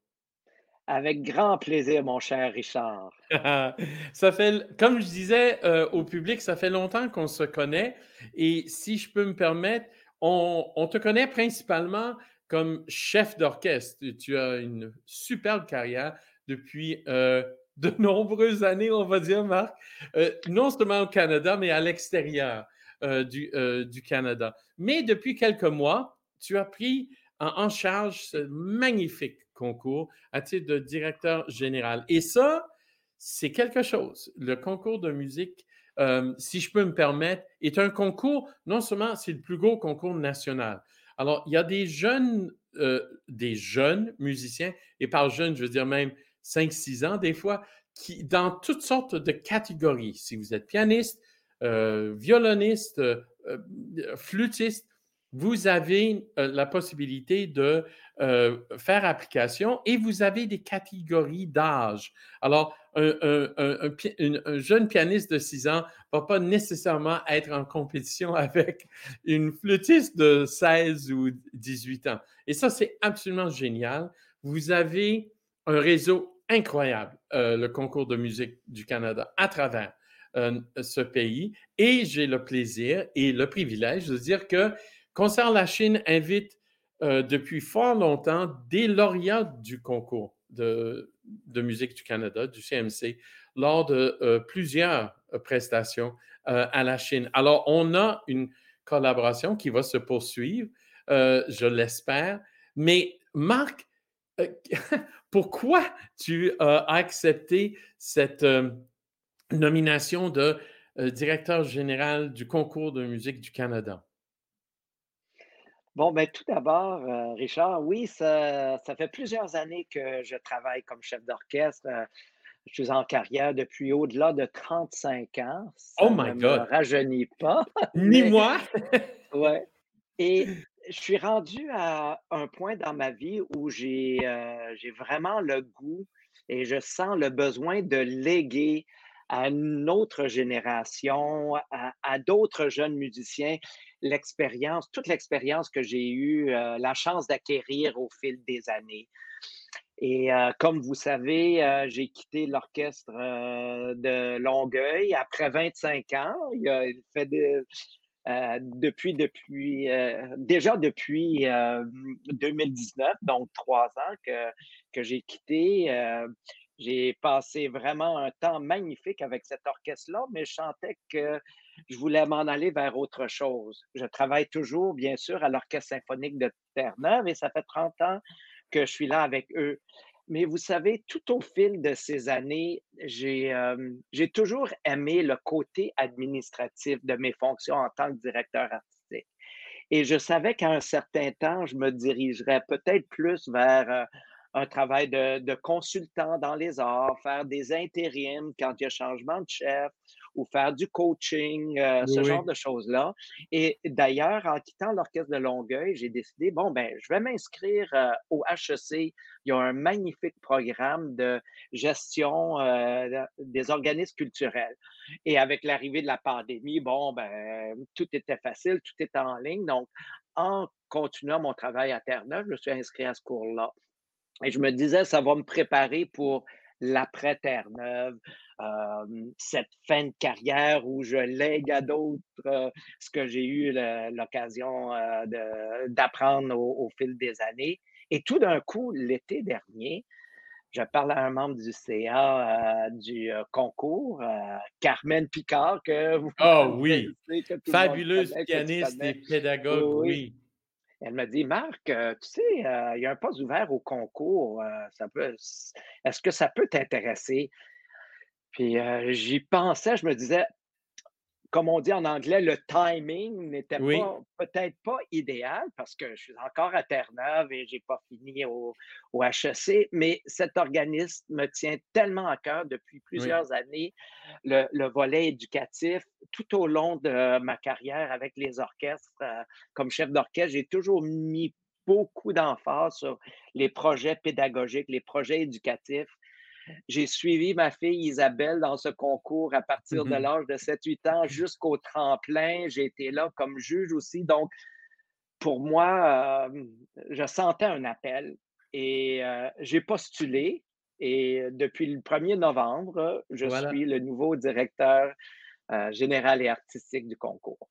Avec grand plaisir, mon cher Richard. ça fait, comme je disais euh, au public, ça fait longtemps qu'on se connaît. Et si je peux me permettre, on, te connaît principalement comme chef d'orchestre. Tu as une superbe carrière depuis euh, de nombreuses années, on va dire, Marc, euh, non seulement au Canada, mais à l'extérieur du Canada. Mais depuis quelques mois, tu as pris en, charge ce magnifique concours à titre de directeur général. Et ça, c'est quelque chose. Le concours de musique, euh, si je peux me permettre, est un concours, non seulement c'est le plus gros concours national. Alors, il y a des jeunes, euh, des jeunes musiciens, et par jeunes, je veux dire même 5-6 ans des fois, qui, dans toutes sortes de catégories, si vous êtes pianiste, euh, violoniste, flûtiste, vous avez euh, la possibilité de euh, faire application et vous avez des catégories d'âge. Alors, un, jeune pianiste de 6 ans ne va pas nécessairement être en compétition avec une flûtiste de 16 ou 18 ans. Et ça, c'est absolument génial. Vous avez un réseau incroyable, euh, le concours de musique du Canada, à travers ce pays. Et j'ai le plaisir et le privilège de dire que Concert La Chine invite euh, depuis fort longtemps des lauréats du concours de, musique du Canada, du CMC, lors de euh, plusieurs euh, prestations à la Chine. Alors, on a une collaboration qui va se poursuivre, je l'espère. Mais Marc, pourquoi tu as accepté cette nomination de directeur général du concours de musique du Canada? Bon, ben, tout d'abord, euh, Richard, oui, ça, ça fait plusieurs années que je travaille comme chef d'orchestre. Euh, je suis en carrière depuis au-delà de 35 ans. Ça Oh my ne me rajeunit pas, Ni moi! ouais. Et je suis rendu à un point dans ma vie où j'ai euh, j'ai vraiment le goût et je sens le besoin de léguer à une autre génération, à d'autres jeunes musiciens l'expérience, toute l'expérience que j'ai eue, euh, la chance d'acquérir au fil des années. Et euh, comme vous savez, euh, j'ai quitté l'orchestre de Longueuil après 25 ans. Il, fait depuis, depuis, déjà depuis 2019, donc trois ans que, que j'ai quitté. j'ai passé vraiment un temps magnifique avec cet orchestre-là, mais je sentais que je voulais m'en aller vers autre chose. Je travaille toujours, bien sûr, à l'Orchestre symphonique de Terre-Neuve et ça fait 30 ans que je suis là avec eux. Mais vous savez, tout au fil de ces années, euh, j'ai toujours aimé le côté administratif de mes fonctions en tant que directeur artistique. Et je savais qu'à un certain temps, je me dirigerais peut-être plus vers euh, un travail de, consultant dans les arts, faire des intérims quand il y a changement de chef ou faire du coaching, euh, ce genre de choses-là. Et d'ailleurs, en quittant l'Orchestre de Longueuil, j'ai décidé, bon, ben, je vais m'inscrire euh, au HEC. Il y a un magnifique programme de gestion euh, des organismes culturels. Et avec l'arrivée de la pandémie, bon, ben, tout était facile, tout était en ligne. Donc, en continuant mon travail à Terre-Neuve, je me suis inscrit à ce cours-là. Et je me disais, ça va me préparer pour l'après-Terre-Neuve, cette fin de carrière où je lègue à d'autres ce que j'ai eu l'occasion d'apprendre au, fil des années. Et tout d'un coup, l'été dernier, je parle à un membre du CA du concours, Carmen Picard, que vous Oh oui, fabuleuse pianiste et pédagogue, oui. Elle m'a dit, Marc, tu sais, il y a un poste ouvert au concours. ça peut, est-ce que ça peut t'intéresser? Puis j'y pensais, je me disais, comme on dit en anglais, le timing n'était peut-être pas idéal parce que je suis encore à Terre-Neuve et je n'ai pas fini au, HEC, mais cet organisme me tient tellement à cœur depuis plusieurs années, le, volet éducatif, tout au long de ma carrière avec les orchestres, euh, comme chef d'orchestre, j'ai toujours mis beaucoup d'emphase sur les projets pédagogiques, les projets éducatifs. J'ai suivi ma fille Isabelle dans ce concours à partir de mmh l'âge de 7-8 ans jusqu'au tremplin. J'ai été là comme juge aussi. Donc, pour moi, je sentais un appel et j'ai postulé. Et depuis le 1er novembre, je suis le nouveau directeur général et artistique du concours.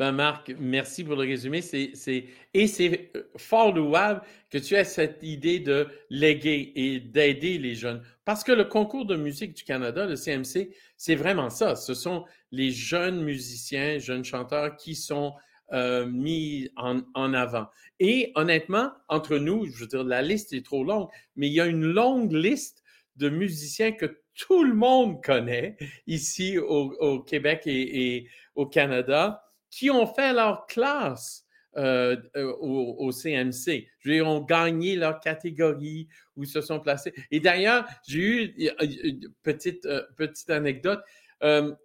Ben Marc, merci pour le résumé. C'est, et c'est euh, fort louable que tu aies cette idée de léguer et d'aider les jeunes. Parce que le concours de musique du Canada, le CMC, c'est vraiment ça. Ce sont les jeunes musiciens, jeunes chanteurs qui sont euh, mis en, avant. Et honnêtement, entre nous, je veux dire, la liste est trop longue, mais il y a une longue liste de musiciens que tout le monde connaît ici au, Québec et au Canada qui ont fait leur classe euh, euh, au, CMC. Ont gagné leur catégorie ou se sont placés. Et d'ailleurs, j'ai eu une petite, euh, petite anecdote.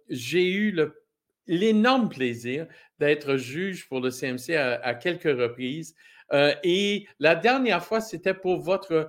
j'ai eu l'énorme plaisir d'être juge pour le CMC à, quelques reprises. et la dernière fois, c'était pour votre,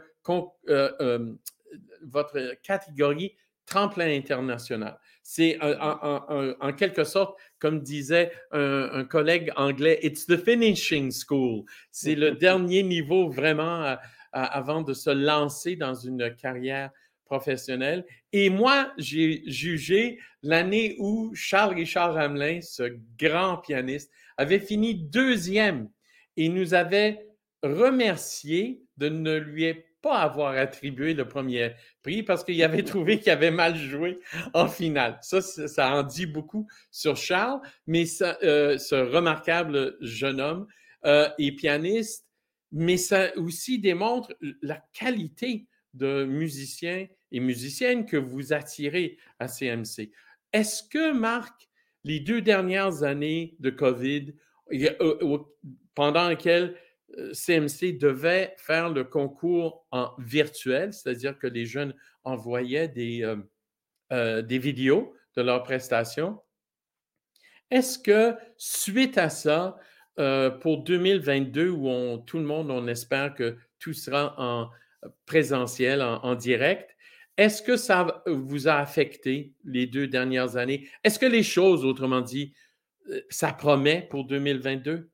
votre catégorie tremplin international. C'est en, quelque sorte, comme disait un, collègue anglais, it's the finishing school. C'est le dernier niveau vraiment avant de se lancer dans une carrière professionnelle. Et moi, j'ai jugé l'année où Charles Richard Hamelin, ce grand pianiste, avait fini deuxième et nous avait remercié de ne lui pas avoir attribué le premier prix parce qu'il avait trouvé qu'il avait mal joué en finale. Ça, ça en dit beaucoup sur Charles, mais euh, ce remarquable jeune homme euh, et pianiste, mais ça aussi démontre la qualité de musiciens et musiciennes que vous attirez à CMC. Est-ce que, Marc, les deux dernières années de COVID, pendant lesquelles CMC euh, devait faire le concours en virtuel, c'est-à-dire que les jeunes envoyaient des, euh, euh, vidéos de leurs prestations. Est-ce que suite à ça, pour 2022, où tout le monde, on espère que tout sera en présentiel, en direct, est-ce que ça vous a affecté les deux dernières années? Est-ce que les choses, autrement dit, ça promet pour 2022?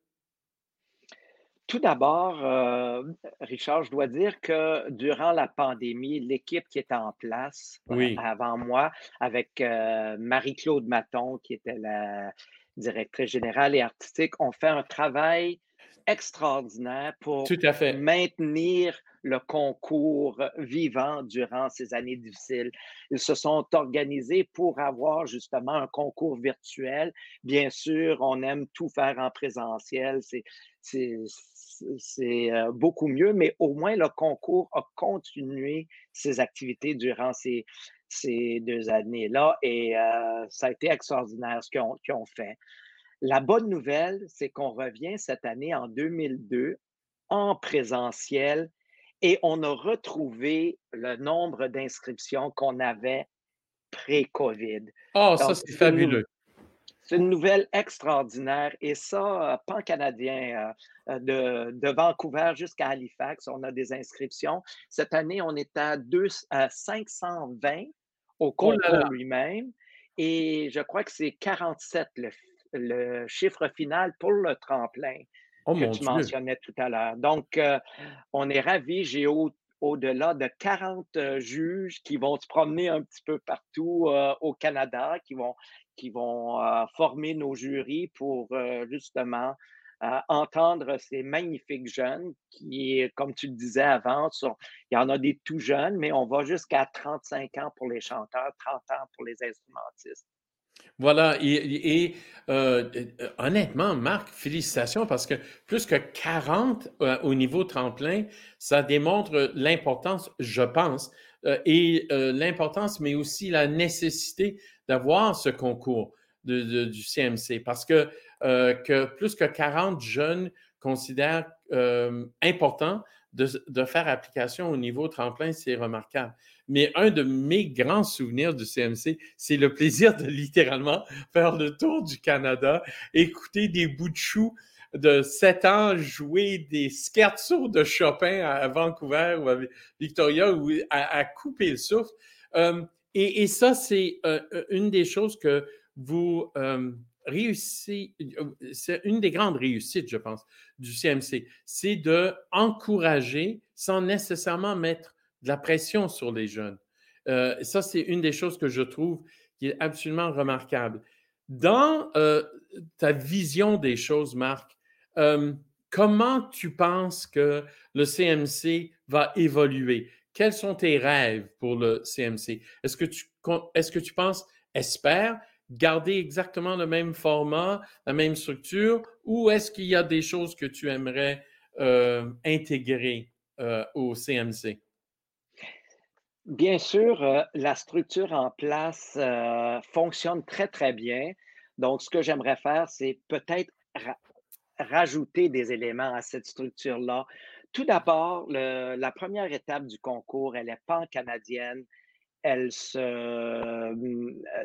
Tout d'abord, euh, Richard, je dois dire que durant la pandémie, l'équipe qui était en place euh, avant moi, avec euh, Marie-Claude Maton, qui était la directrice générale et artistique, ont fait un travail extraordinaire pour maintenir le concours vivant durant ces années difficiles. Ils se sont organisés pour avoir justement un concours virtuel. Bien sûr, on aime tout faire en présentiel. C'est c'est euh, beaucoup mieux, mais au moins le concours a continué ses activités durant ces, ces deux années-là et euh, ça a été extraordinaire ce qu'ils ont, fait. La bonne nouvelle, c'est qu'on revient cette année en 2002 en présentiel et on a retrouvé le nombre d'inscriptions qu'on avait pré-COVID. Oh, ça, c'est fabuleux. C'est une nouvelle extraordinaire. Et ça, euh, pan-canadien, euh, euh, de, Vancouver jusqu'à Halifax, on a des inscriptions. Cette année, on est à, 520 au concours lui-même. Et je crois que c'est 47 le, chiffre final pour le tremplin oh que tu mentionnais tout à l'heure. Donc, on est ravis. J'ai au-delà de 40 juges qui vont se promener un petit peu partout au Canada, qui vont qui vont euh, former nos jurys pour euh, justement entendre ces magnifiques jeunes qui, comme tu le disais avant, il y en a des tout jeunes, mais on va jusqu'à 35 ans pour les chanteurs, 30 ans pour les instrumentistes. Voilà, et, euh, honnêtement, Marc, félicitations parce que plus que 40 euh, au niveau tremplin, ça démontre l'importance, je pense, euh, et l'importance, mais aussi la nécessité d'avoir ce concours du CMC parce que, que plus que 40 jeunes considèrent important de, faire application au niveau tremplin, c'est remarquable. Mais un de mes grands souvenirs du CMC, c'est le plaisir de littéralement faire le tour du Canada, écouter des bouts de choux de 7 ans jouer des scherzos de Chopin à Vancouver ou à Victoria ou à, couper le souffle. Euh, et, ça, c'est euh, une des choses que vous euh, réussi, euh, c'est une des grandes réussites, je pense, du CMC, c'est de encourager sans nécessairement mettre de la pression sur les jeunes. Euh, ça, c'est une des choses que je trouve qui est absolument remarquable. Dans euh, ta vision des choses, Marc, comment tu penses que le CMC va évoluer? Quels sont tes rêves pour le CMC? Est-ce que tu, penses, espère, garder exactement le même format, la même structure, ou est-ce qu'il y a des choses que tu aimerais euh, intégrer euh, au CMC? Bien sûr, euh, la structure en place fonctionne très, très bien. Donc, ce que j'aimerais faire, c'est peut-être rajouter des éléments à cette structure-là. Tout d'abord, la première étape du concours, elle est pan-canadienne elle se,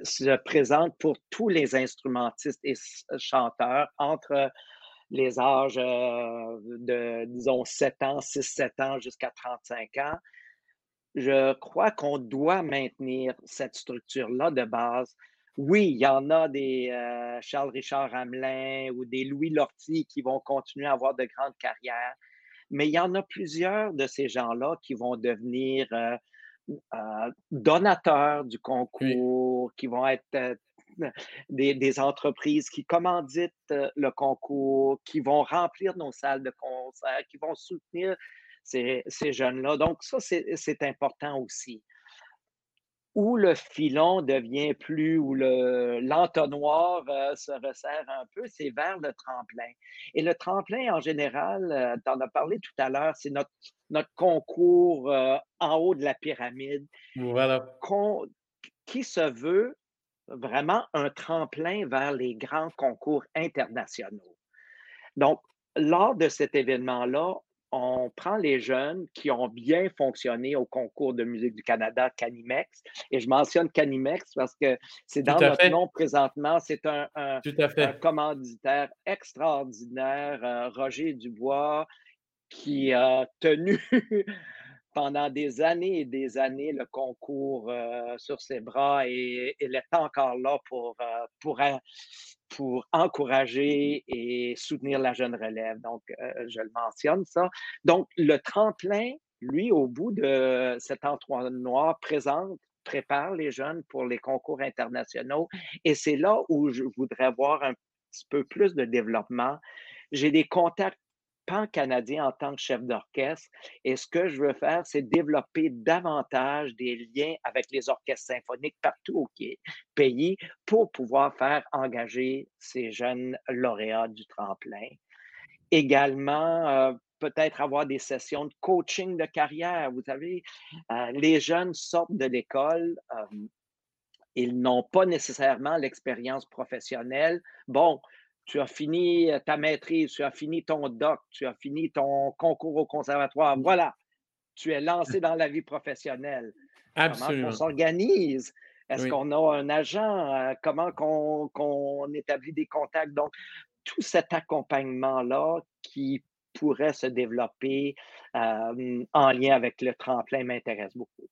se, présente pour tous les instrumentistes et chanteurs entre les âges de, disons, 7 ans, 6-7 ans jusqu'à 35 ans. Je crois qu'on doit maintenir cette structure-là de base. Oui, il y en a des Charles-Richard Hamelin ou des Louis Lortie qui vont continuer à avoir de grandes carrières, mais il y en a plusieurs de ces gens-là qui vont devenir euh, donateurs du concours, qui vont être euh, des, entreprises qui commanditent euh, le concours, qui vont remplir nos salles de concert, qui vont soutenir ces, ces jeunes-là. Donc, ça, c'est important aussi où le filon devient plus, où l'entonnoir euh, se resserre un peu, c'est vers le tremplin. Et le tremplin, en général, euh, tu en as parlé tout à l'heure, c'est notre, notre concours euh, en haut de la pyramide. Voilà. Qui se veut vraiment un tremplin vers les grands concours internationaux. Donc, lors de cet événement-là, on prend les jeunes qui ont bien fonctionné au concours de musique du Canada Canimex. Et je mentionne Canimex parce que c'est dans notre nom présentement. C'est un, commanditaire extraordinaire, euh, Roger Dubois, qui a tenu pendant des années et des années le concours euh, sur ses bras et est encore là pour, euh, pour, pour encourager et soutenir la jeune relève. Donc, euh, je le mentionne ça. Donc, le tremplin, lui, au bout de cet noir présente prépare les jeunes pour les concours internationaux. Et c'est là où je voudrais voir un petit peu plus de développement. J'ai des contacts pan-canadien en tant que chef d'orchestre. Et ce que je veux faire, c'est développer davantage des liens avec les orchestres symphoniques partout au pays pour pouvoir faire engager ces jeunes lauréats du tremplin. Également, euh, peut-être avoir des sessions de coaching de carrière. Vous savez, euh, les jeunes sortent de l'école, euh, ils n'ont pas nécessairement l'expérience professionnelle. Bon, tu as fini euh, ta maîtrise, tu as fini ton doc, tu as fini ton concours au conservatoire. Mmh. Voilà, tu es lancé dans la vie professionnelle. Absolument. Comment on s'organise? Est-ce qu'on a un agent? Euh, comment qu'on établit des contacts? Donc, tout cet accompagnement-là qui pourrait se développer euh, en lien avec le tremplin m'intéresse beaucoup.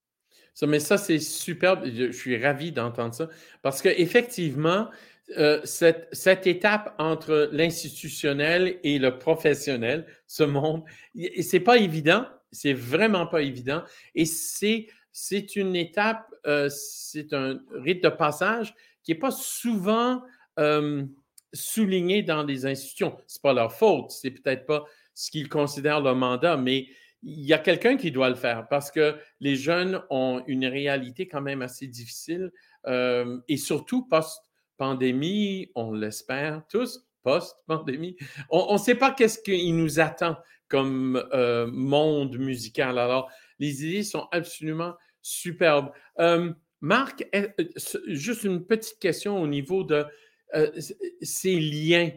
Ça, mais ça, c'est superbe. Je, suis ravi d'entendre ça parce qu'effectivement, euh, cette, étape entre l'institutionnel et le professionnel, ce monde, c'est pas évident, c'est vraiment pas évident. Et c'est, une étape, euh, c'est un rite de passage qui est pas souvent euh, souligné dans les institutions. C'est pas leur faute, c'est peut-être pas ce qu'ils considèrent leur mandat, mais il y a quelqu'un qui doit le faire parce que les jeunes ont une réalité quand même assez difficile et surtout post-pandémie, on l'espère tous, post-pandémie. On ne sait pas qu'est-ce qui nous attend comme euh, monde musical. Alors, les idées sont absolument superbes. Euh, Marc, juste une petite question au niveau de ces liens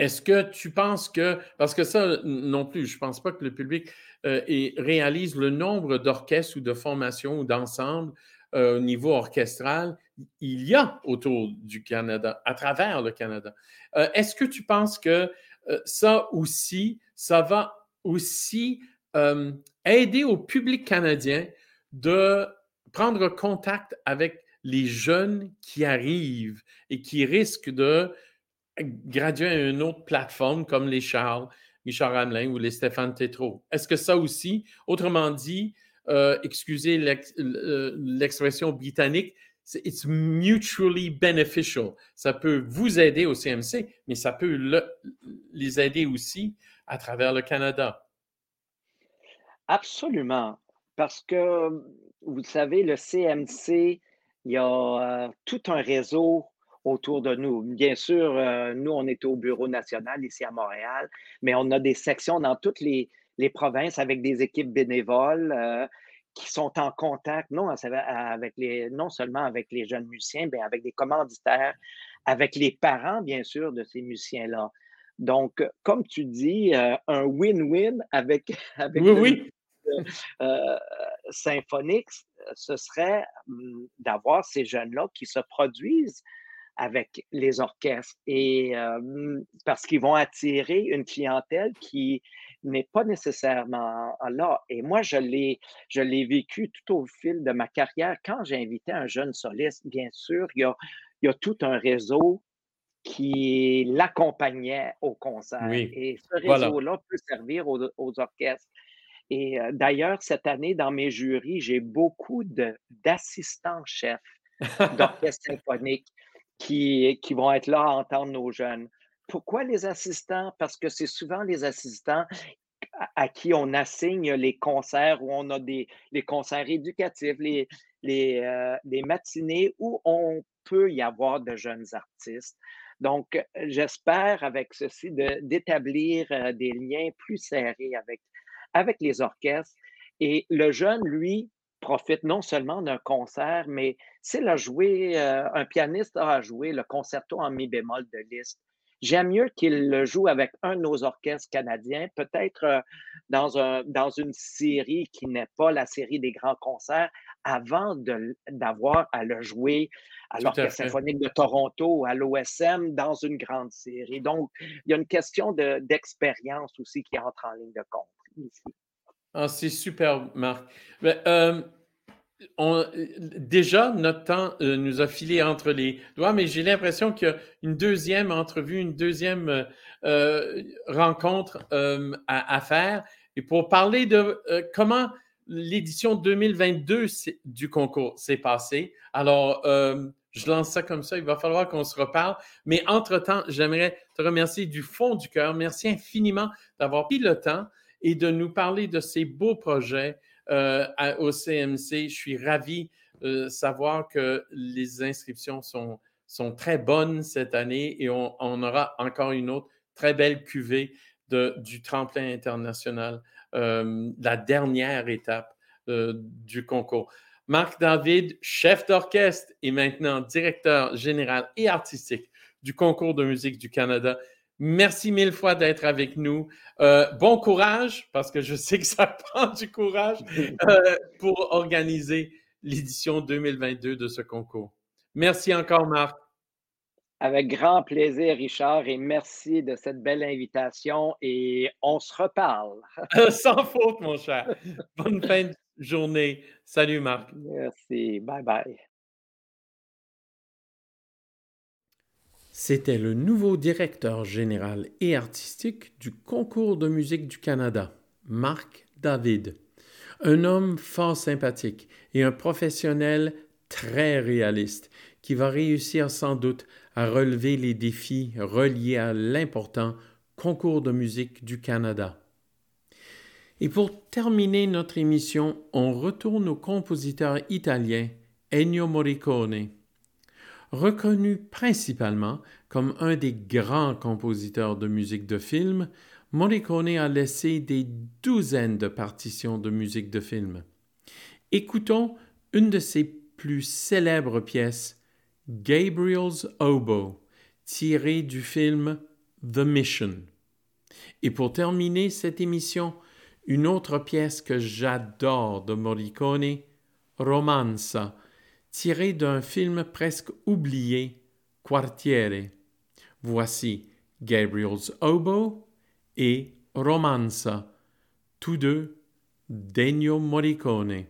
est-ce que tu penses que, parce que ça non plus, je ne pense pas que le public euh, réalise le nombre d'orchestres ou de formations ou d'ensembles euh, au niveau orchestral, il y a autour du Canada, à travers le Canada. Euh, est-ce que tu penses que ça aussi, ça va aussi aider au public canadien de prendre contact avec les jeunes qui arrivent et qui risquent de graduer à une autre plateforme comme les Charles, Richard Hamelin ou les Stéphane Tétrault? Est-ce que ça aussi, autrement dit, euh, excusez euh, l'expression britannique, it's mutually beneficial. Ça peut vous aider au CMC, mais ça peut les aider aussi à travers le Canada. Absolument. Parce que, vous savez, le CMC, il y a euh, tout un réseau autour de nous. Bien sûr, nous, on est au Bureau national ici à Montréal, mais on a des sections dans toutes les, provinces avec des équipes bénévoles euh, qui sont en contact, non, avec les, non seulement avec les jeunes musiciens, mais avec des commanditaires, avec les parents, bien sûr, de ces musiciens-là. Donc, comme tu dis, euh, un win-win avec, avec oui, symphonique, ce serait hum, d'avoir ces jeunes-là qui se produisent avec les orchestres et parce qu'ils vont attirer une clientèle qui n'est pas nécessairement là. Et moi, je l'ai, je l'ai vécu tout au fil de ma carrière. Quand j'ai invité un jeune soliste, bien sûr, il y a, il y a tout un réseau qui l'accompagnait au concert. Et ce réseau-là peut servir aux, orchestres. Et d'ailleurs, cette année, dans mes jurys, j'ai beaucoup d'assistants-chefs d'orchestre symphonique qui, qui vont être là à entendre nos jeunes. Pourquoi les assistants? Parce que c'est souvent les assistants à, qui on assigne les concerts où on a des les concerts éducatifs, les, les, euh, matinées où on peut y avoir de jeunes artistes. Donc, j'espère avec ceci d'établir euh, des liens plus serrés avec, avec les orchestres. Et le jeune, lui, profite non seulement d'un concert, mais s'il a joué, euh, un pianiste a joué le concerto en mi bémol de Liszt. J'aime mieux qu'il le joue avec un de nos orchestres canadiens, peut-être euh, dans, un, dans une série qui n'est pas la série des grands concerts, avant d'avoir à le jouer à l'Orchestre symphonique de Toronto, à l'OSM, dans une grande série. Donc, il y a une question d'expérience aussi qui entre en ligne de compte ici. Ah, c'est super, Marc. Ben, euh, déjà, notre temps euh, nous a filé entre les doigts, mais j'ai l'impression qu'il y a une deuxième entrevue, une deuxième euh, rencontre à, faire. Et pour parler de comment l'édition 2022 du concours s'est passée. Alors, je lance ça comme ça. Il va falloir qu'on se reparle. Mais entre-temps, j'aimerais te remercier du fond du cœur. Merci infiniment d'avoir pris le temps et de nous parler de ces beaux projets euh, au CMC. Je suis ravi de savoir que les inscriptions sont, sont très bonnes cette année et on, aura encore une autre très belle cuvée du tremplin international, euh, la dernière étape euh, du concours. Marc David, chef d'orchestre et maintenant directeur général et artistique du concours de musique du Canada. Merci mille fois d'être avec nous. Euh, bon courage, parce que je sais que ça prend du courage euh, pour organiser l'édition 2022 de ce concours. Merci encore, Marc. Avec grand plaisir, Richard, et merci de cette belle invitation et on se reparle. Sans faute, mon cher. Bonne fin de journée. Salut, Marc. Merci. Bye bye. C'était le nouveau directeur général et artistique du Concours de musique du Canada, Marc David. Un homme fort sympathique et un professionnel très réaliste qui va réussir sans doute à relever les défis reliés à l'important concours de musique du Canada. Et pour terminer notre émission, on retourne au compositeur italien Ennio Morricone. Reconnu principalement comme un des grands compositeurs de musique de film, Morricone a laissé des douzaines de partitions de musique de film. Écoutons une de ses plus célèbres pièces, Gabriel's Oboe, tirée du film The Mission. Et pour terminer cette émission, une autre pièce que j'adore de Morricone, Romanza, tirée d'un film presque oublié, Quartiere. Voici Gabriel's Oboe et Romanza, tous deux d'Ennio Morricone.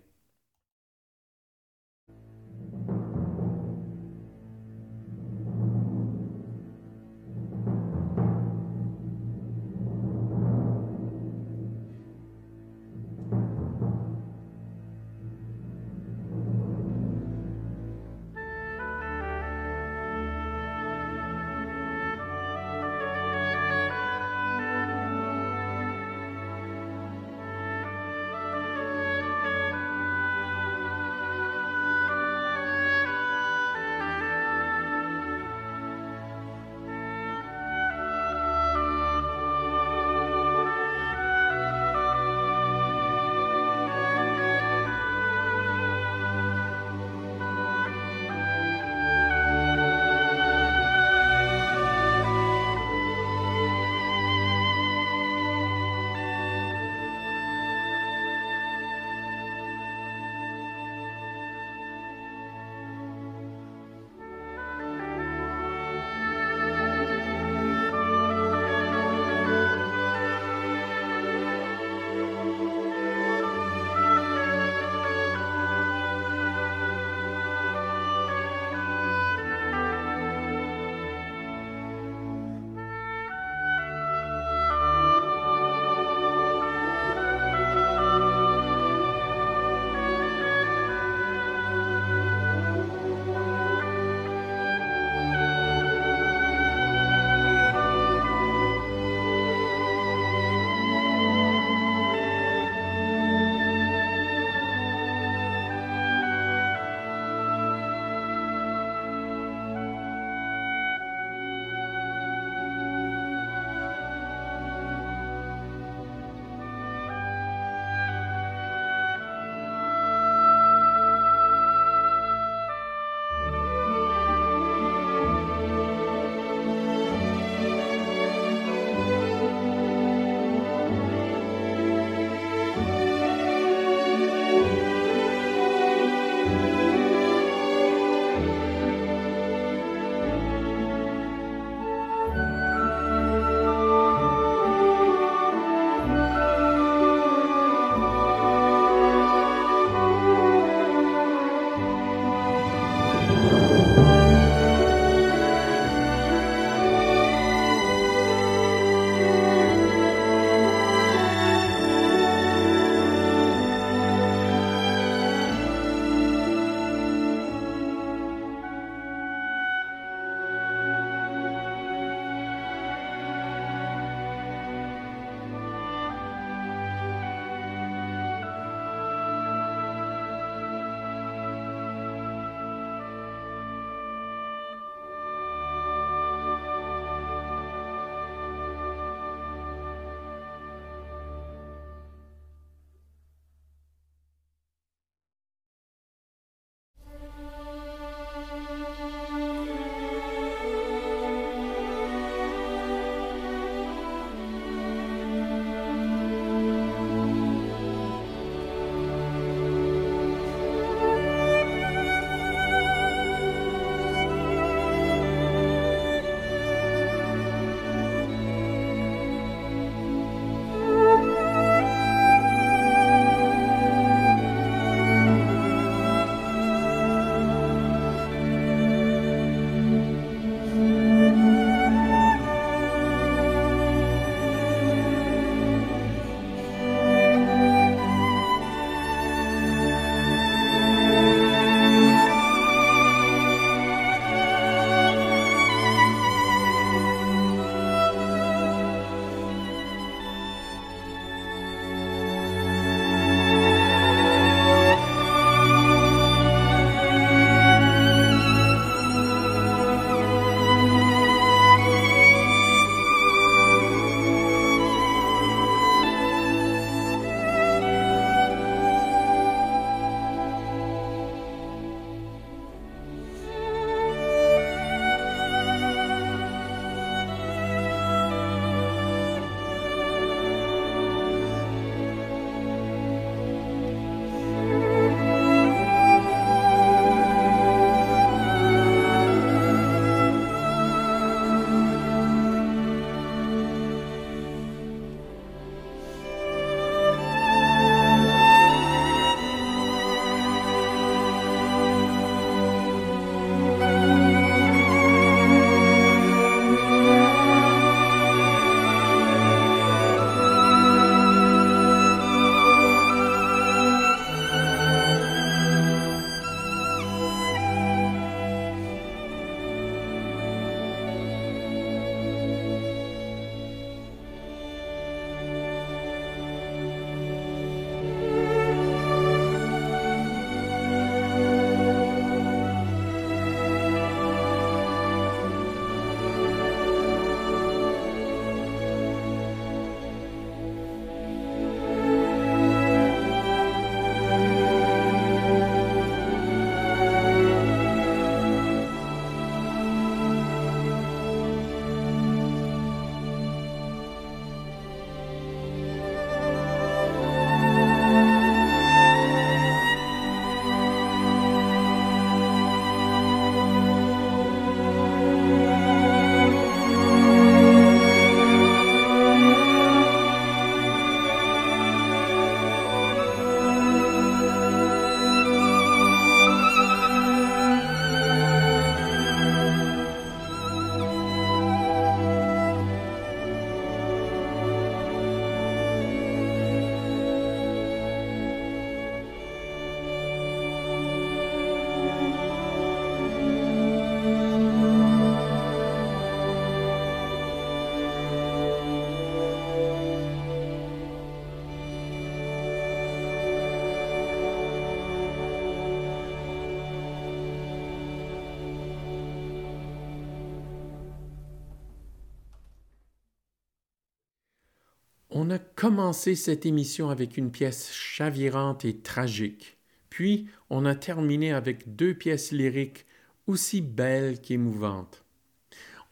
On a commencé cette émission avec une pièce chavirante et tragique, puis on a terminé avec deux pièces lyriques aussi belles qu'émouvantes.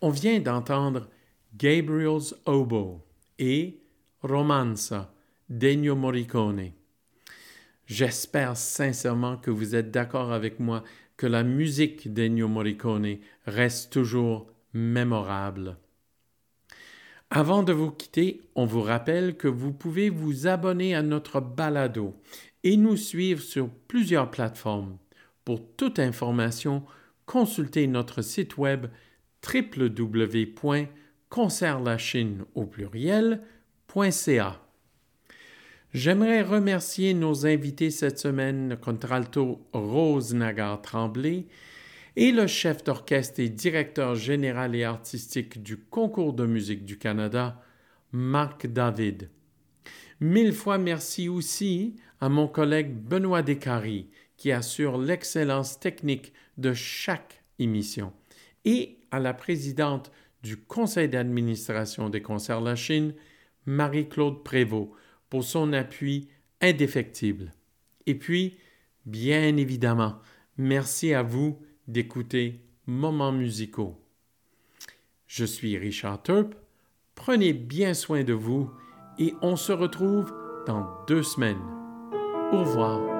On vient d'entendre Gabriel's Oboe et Romanza d'Ennio Morricone. J'espère sincèrement que vous êtes d'accord avec moi que la musique d'Ennio Morricone reste toujours mémorable. Avant de vous quitter, on vous rappelle que vous pouvez vous abonner à notre balado et nous suivre sur plusieurs plateformes. Pour toute information, consultez notre site web www.concertlachine. J'aimerais remercier nos invités cette semaine, contralto Rose Nagar Tremblay et le chef d'orchestre et directeur général et artistique du Concours de musique du Canada, Marc David. Mille fois merci aussi à mon collègue Benoît Descaries, qui assure l'excellence technique de chaque émission, et à la présidente du conseil d'administration des Concerts La Chine, Marie-Claude Prévost, pour son appui indéfectible. Et puis, bien évidemment, merci à vous d'écouter Moments musicaux. Je suis Richard Turp, prenez bien soin de vous et on se retrouve dans deux semaines. Au revoir.